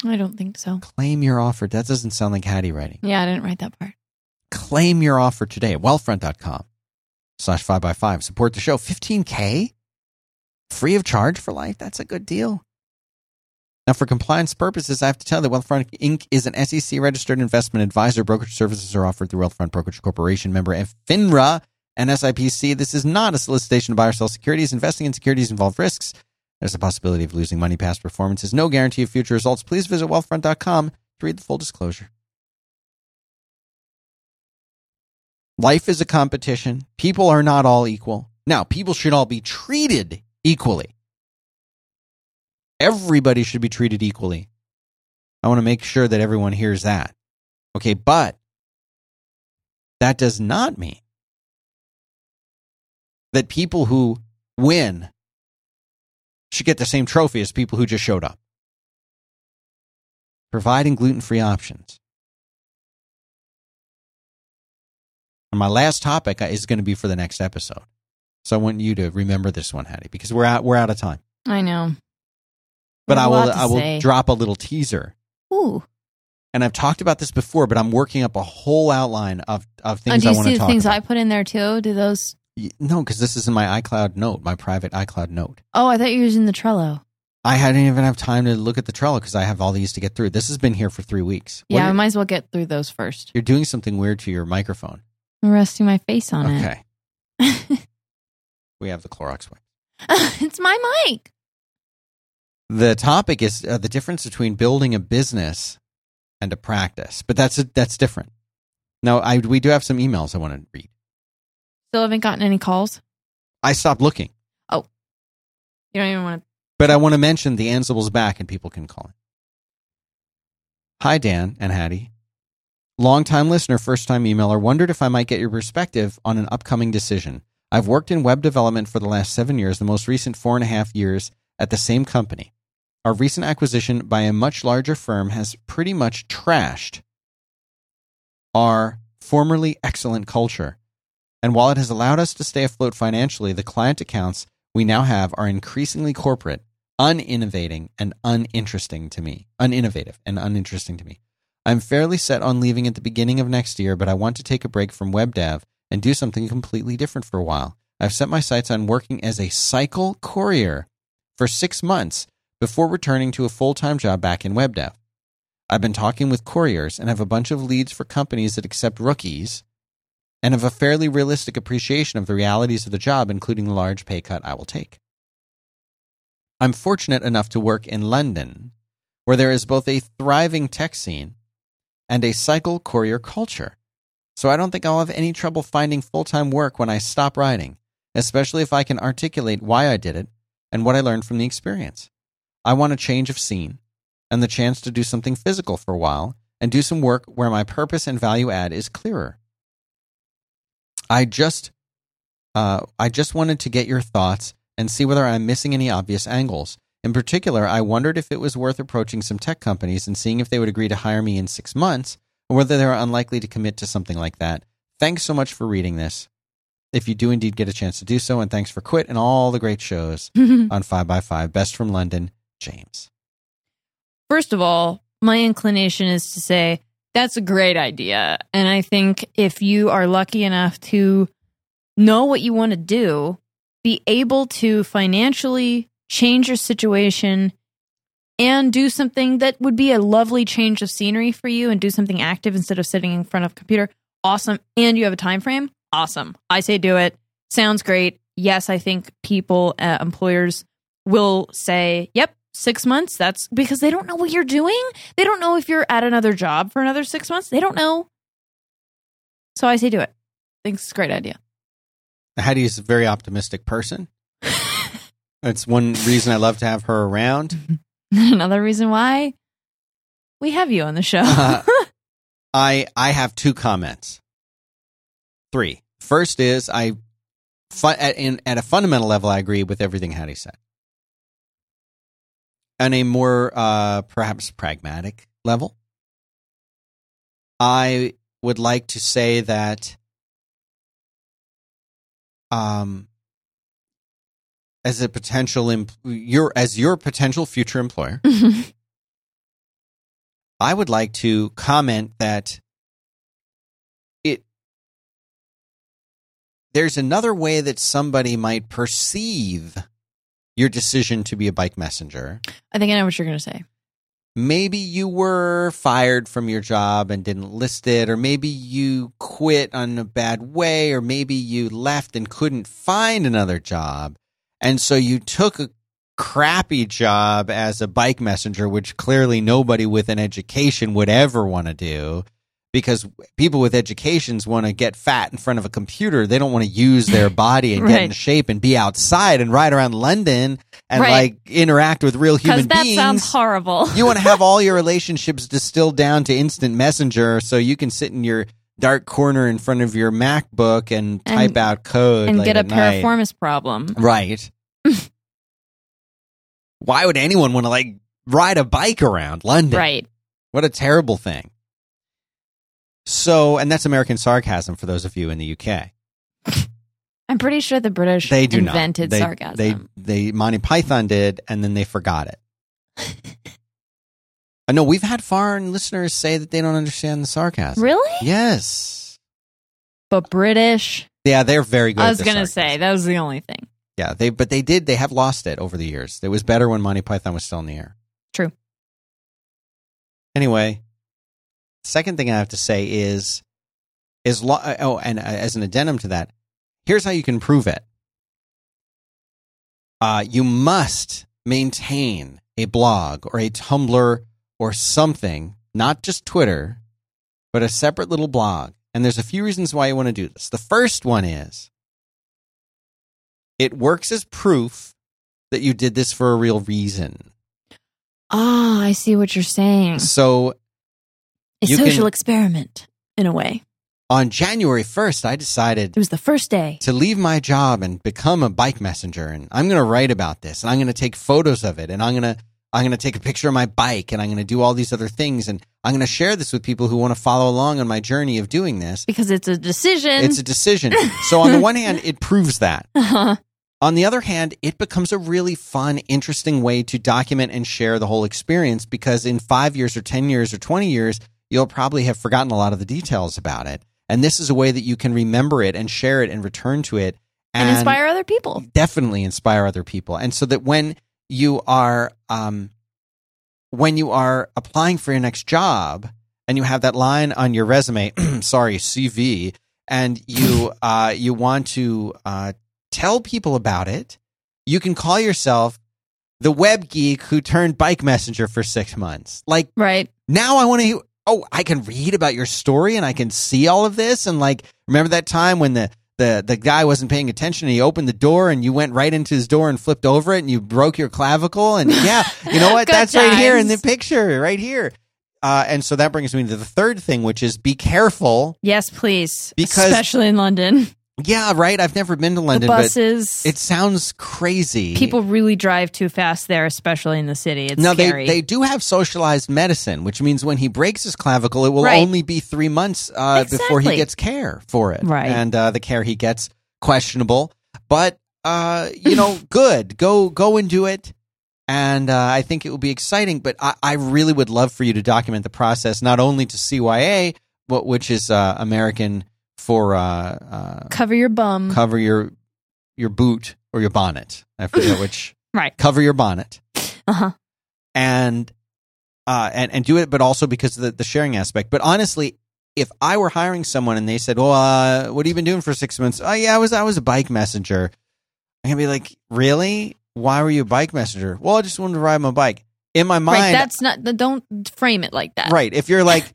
S2: I don't think so.
S1: Claim your offer. That doesn't sound like Haddie writing.
S2: Yeah, I didn't write that part.
S1: Claim your offer today at wealthfront.com slash 5x5. Support the show. 15K? Free of charge for life? That's a good deal. Now, for compliance purposes, I have to tell you that Wealthfront Inc. is an SEC registered investment advisor. Brokerage services are offered through Wealthfront Brokerage Corporation, member FINRA and SIPC. This is not a solicitation to buy or sell securities. Investing in securities involve risks. There's a possibility of losing money. Past performance is no guarantee of future results. Please visit wealthfront.com to read the full disclosure. Life is a competition. People are not all equal. Now, people should all be treated equally. Everybody should be treated equally. I want to make sure that everyone hears that. Okay, but that does not mean that people who win should get the same trophy as people who just showed up. Providing gluten free options. And my last topic is going to be for the next episode. So I want you to remember this one, Haddie, because we're out, we're out of time.
S2: I know.
S1: But I will I will
S2: say.
S1: drop a little teaser.
S2: Ooh.
S1: And I've talked about this before, but I'm working up a whole outline of, of
S2: Uh,
S1: things
S2: do
S1: I
S2: you
S1: want
S2: see
S1: to
S2: the
S1: talk
S2: things
S1: about.
S2: I put in there too? Do those?
S1: No, because this is in my iCloud note, my private iCloud note.
S2: Oh, I thought you were using the Trello.
S1: I hadn't even have time to look at the Trello because I have all these to get through. This has been here for three weeks.
S2: Yeah, I might as well get through those first.
S1: you're doing something weird to your microphone.
S2: I'm resting my face on it.
S1: Okay.
S2: it.
S1: We have the Clorox wipe.
S2: it's my mic.
S1: The topic is uh, the difference between building a business and a practice, but that's that's different. Now, I we do have some emails I want to read.
S2: Still haven't gotten any calls.
S1: I stopped looking, Oh,
S2: You don't even want to.
S1: but I want to mention the Ansible's back and people can call it. Hi, Dan and Haddie. Longtime listener, first time emailer, wondered if I might get your perspective on an upcoming decision. I've worked in web development for the last seven years, the most recent four and a half years at the same company. Our recent acquisition by a much larger firm has pretty much trashed our formerly excellent culture. And while it has allowed us to stay afloat financially, the client accounts we now have are increasingly corporate, uninnovating, and uninteresting to me. Uninnovative and uninteresting to me. I'm fairly set on leaving at the beginning of next year, but I want to take a break from web dev and do something completely different for a while. I've set my sights on working as a cycle courier for six months before returning to a full time job back in web dev. I've been talking with couriers and have a bunch of leads for companies that accept rookies and have a fairly realistic appreciation of the realities of the job, including the large pay cut I will take. I'm fortunate enough to work in London, where there is both a thriving tech scene and a cycle courier culture. So I don't think I'll have any trouble finding full time work when I stop writing, especially if I can articulate why I did it and what I learned from the experience. I want a change of scene and the chance to do something physical for a while and do some work where my purpose and value add is clearer. I just uh, I just wanted to get your thoughts and see whether I'm missing any obvious angles. In particular, I wondered if it was worth approaching some tech companies and seeing if they would agree to hire me in six months, or whether they are unlikely to commit to something like that. Thanks so much for reading this. If you do indeed get a chance to do so, and thanks for Quit and all the great shows on 5x5. Best from London, James.
S2: First of all, my inclination is to say that's a great idea. And I think if you are lucky enough to know what you want to do, be able to financially change your situation and do something that would be a lovely change of scenery for you and do something active instead of sitting in front of a computer, awesome. And you have a time frame, awesome. I say do it. Sounds great. Yes, I think people, uh, employers will say, yep, six months. That's because they don't know what you're doing. They don't know if you're at another job for another six months. They don't know. So I say do it. I think it's a great idea.
S1: Haddie is a very optimistic person. That's one reason I love to have her around.
S2: Another reason why we have you on the show.
S1: Uh, I I have two comments. Three. First is I at, in, at a fundamental level I agree with everything Haddie said. On a more uh, perhaps pragmatic level, I would like to say that um, as a potential em- your as your potential future employer, mm-hmm. I would like to comment that it there's another way that somebody might perceive your decision to be a bike messenger.
S2: I think I know what you're going to say.
S1: Maybe you were fired from your job and didn't list it, or maybe you quit on a bad way, or maybe you left and couldn't find another job. And so you took a crappy job as a bike messenger, which clearly nobody with an education would ever want to do because people with educations want to get fat in front of a computer. They don't want to use their body and get in shape and be outside and ride around London and
S2: Right.
S1: like interact with real human
S2: Because that
S1: beings.
S2: sounds horrible.
S1: you want to have all your relationships distilled down to instant messenger so you can sit in your dark corner in front of your MacBook and, type out code
S2: and get a
S1: at night.
S2: piriformis problem.
S1: Right. Why would anyone want to like ride a bike around London?
S2: Right.
S1: What a terrible thing. So, and that's American sarcasm for those of you in the UK.
S2: I'm pretty sure the British
S1: They do
S2: invented
S1: not. They,
S2: sarcasm.
S1: They, they, Monty Python did, and then they forgot it. I know we've had foreign listeners say that they don't understand the sarcasm.
S2: really?
S1: Yes.
S2: But British?
S1: Yeah, they're very good.
S2: I was going to
S1: sarcasm.
S2: say, that was the only thing.
S1: Yeah, they but they did. They have lost it over the years. It was better when Monty Python was still in the air.
S2: True.
S1: Anyway, second thing I have to say is is lo- uh, oh, and uh, as an addendum to that, here's how you can prove it. Uh, you must maintain a blog or a Tumblr or something, not just Twitter, but a separate little blog. And there's a few reasons why you want to do this. The first one is it works as proof that you did this for a real reason.
S2: Ah, I see what you're saying.
S1: So
S2: A social
S1: can-
S2: experiment, in a way.
S1: on January 1st, I decided
S2: It was the first day.
S1: to leave my job and become a bike messenger and I'm going to write about this and I'm going to take photos of it and I'm going to I'm going to take a picture of my bike and I'm going to do all these other things and I'm going to share this with people who want to follow along on my journey of doing this.
S2: Because it's a decision.
S1: It's a decision. so on the one hand, it proves that.
S2: Uh-huh.
S1: On the other hand, it becomes a really fun, interesting way to document and share the whole experience because in five years or 10 years or 20 years, you'll probably have forgotten a lot of the details about it. And this is a way that you can remember it and share it and return to it
S2: and inspire other people.
S1: definitely inspire other people. And so that when you are, um, when you are applying for your next job and you have that line on your resume, sorry, CV, and you, uh, you want to, uh, tell people about it, you can call yourself the web geek who turned bike messenger for six months. Like
S2: Right.
S1: now I want to oh I can read about your story and I can see all of this and like remember that time when the the the guy wasn't paying attention and he opened the door and you went right into his door and flipped over it and you broke your clavicle and yeah you know what that's right here in the picture right here uh, and so that brings me to the third thing which is be careful
S2: Yes, please.
S1: Because-
S2: Especially in London.
S1: Yeah right I've never been to London
S2: the
S1: but
S2: buses.
S1: it sounds crazy
S2: people really drive too fast there, especially in the city. It's
S1: now
S2: scary.
S1: they they do have socialized medicine, which means when he breaks his clavicle, it will
S2: Right.
S1: only be three months uh, before he gets care for it.
S2: Right.
S1: and uh, the care he gets questionable, but uh, you know, good. Go go and do it. And uh, I think it will be exciting. But I, I really would love for you to document the process, not only to CYA, but which is uh, American for uh, uh,
S2: Cover your bum.
S1: cover your your boot or your bonnet. I forget which.
S2: Right.
S1: Cover your bonnet
S2: Uh huh.
S1: and uh and and do it but also because of the, the sharing aspect but honestly if i were hiring someone and they said well uh what have you been doing for six months oh yeah i was i was a bike messenger i'm gonna be like really why were you a bike messenger well i just wanted to ride my bike in my mind
S2: Right. That's not. Don't frame it like that.
S1: right if you're like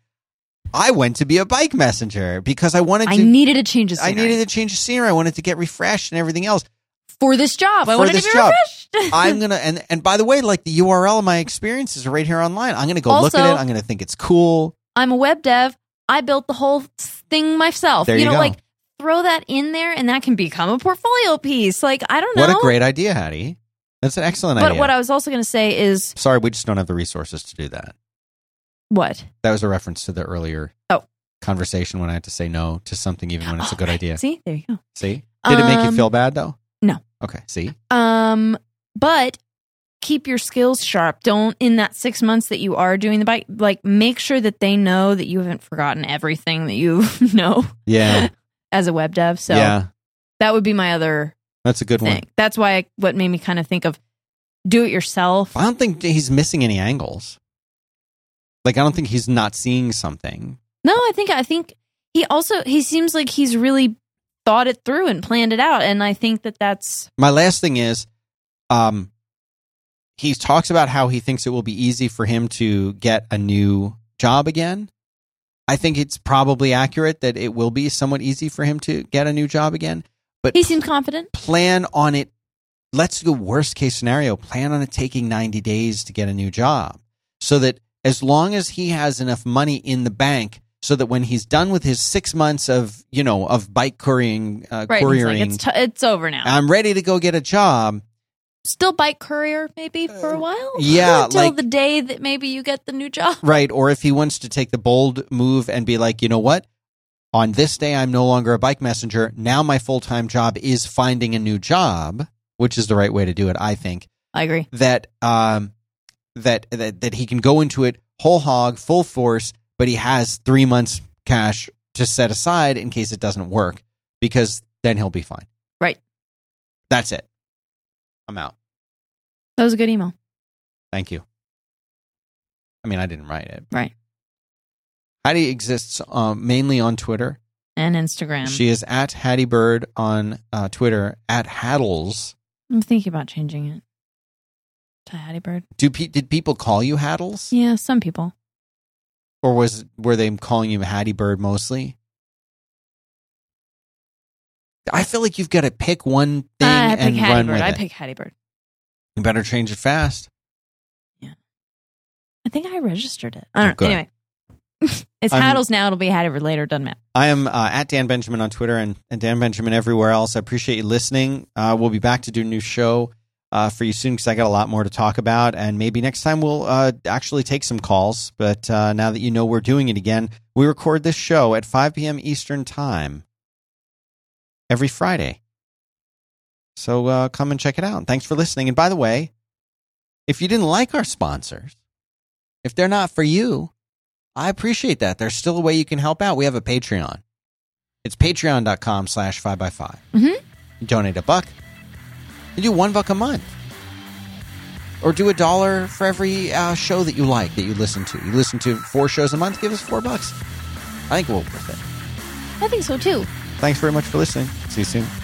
S1: i went to be a bike messenger because i wanted to
S2: I
S1: to
S2: needed a change of
S1: I needed to change the scenery. I wanted to get refreshed and everything else.
S2: for this job. I
S1: For
S2: wanted
S1: this
S2: to be
S1: job.
S2: refreshed.
S1: I'm gonna and and by the way, like the URL of my experiences are right here online. I'm gonna go look at it. I'm gonna think it's cool.
S2: I'm a web dev. I built the whole thing myself.
S1: There you
S2: know,
S1: go.
S2: like throw that in there, and that can become a portfolio piece. Like I don't know.
S1: What a great idea, Haddie. That's an excellent
S2: But
S1: idea.
S2: But what I was also going to say is
S1: Sorry, we just don't have the resources to do that.
S2: What?
S1: That was a reference to the earlier
S2: Oh.
S1: conversation when I had to say no to something even when it's a good idea.
S2: See, there you go.
S1: See? Did it make you
S2: Um,
S1: feel bad though?
S2: no.
S1: Okay. See,
S2: Um, but keep your skills sharp. Don't in that six months that you are doing the bike, like make sure that they know that you haven't forgotten everything that you know
S1: yeah,
S2: as a web dev. So
S1: yeah,
S2: that would be my other
S1: that's a good one.
S2: thing. That's why I, what made me kind of think of do it yourself.
S1: I don't think he's missing any angles. Like I don't think he's not seeing something.
S2: No, I think I think he also he seems like he's really thought it through and planned it out, and I think that that's
S1: My last thing is, um, he talks about how he thinks it will be easy for him to get a new job again. I think it's probably accurate that it will be somewhat easy for him to get a new job again. But
S2: he seems confident.
S1: plan on it. Let's do worst case scenario. Plan on it taking 90 days to get a new job so that as long as he has enough money in the bank so that when he's done with his six months of, you know, of bike couriering, uh,
S2: Right?
S1: Couriering,
S2: like, it's t- it's over now.
S1: I'm ready to go get a job.
S2: Still bike courier maybe for a while.
S1: Uh, yeah,
S2: until
S1: like-
S2: the day that maybe you get the new job.
S1: Right. Or if he wants to take the bold move and be like, you know what? On this day, I'm no longer a bike messenger. Now my full time job is finding a new job, which is the right way to do it, I think.
S2: I agree.
S1: That, um, that, that, that he can go into it whole hog, full force, but he has three months cash to set aside in case it doesn't work because then he'll be fine.
S2: Right.
S1: That's it. I'm out.
S2: That was a good email.
S1: Thank you. I mean, I didn't write it.
S2: Right.
S1: Haddie exists um, mainly on Twitter.
S2: And Instagram.
S1: She is at Haddie Bird on uh, Twitter. At Haddles.
S2: I'm thinking about changing it to Haddie Bird.
S1: Do pe- did people call you Haddles,
S2: Yeah, some people.
S1: or was were they calling you Haddie Bird mostly? I feel like you've got to pick one thing
S2: I pick
S1: and run
S2: Bird.
S1: with
S2: I
S1: it.
S2: pick Haddie Bird.
S1: You better change it fast. Yeah.
S2: I think I registered it. I don't
S1: Oh,
S2: know.
S1: good.
S2: Anyway, it's
S1: I'm-
S2: Haddles now. It'll be Haddie Bird later. Doesn't matter.
S1: I am uh, at Dan Benjamin on Twitter and, and Dan Benjamin everywhere else. I appreciate you listening. Uh, we'll be back to do a new show uh, for you soon because I got a lot more to talk about. And maybe next time we'll uh, actually take some calls. But uh, now that you know we're doing it again, we record this show at 5 p.m. Eastern Time every Friday. So uh, come and check it out. Thanks for listening. And by the way, if you didn't like our sponsors, if they're not for you, I appreciate that. There's still a way you can help out. We have a Patreon. It's patreon.com slash 5x5.
S2: Mhm.
S1: Donate a buck. You do one buck a month. Or do a dollar for every uh, show that you like, that you listen to. You listen to four shows a month, give us four bucks. I think we'll worth it.
S2: I think so too.
S1: Thanks very much for listening. See you soon.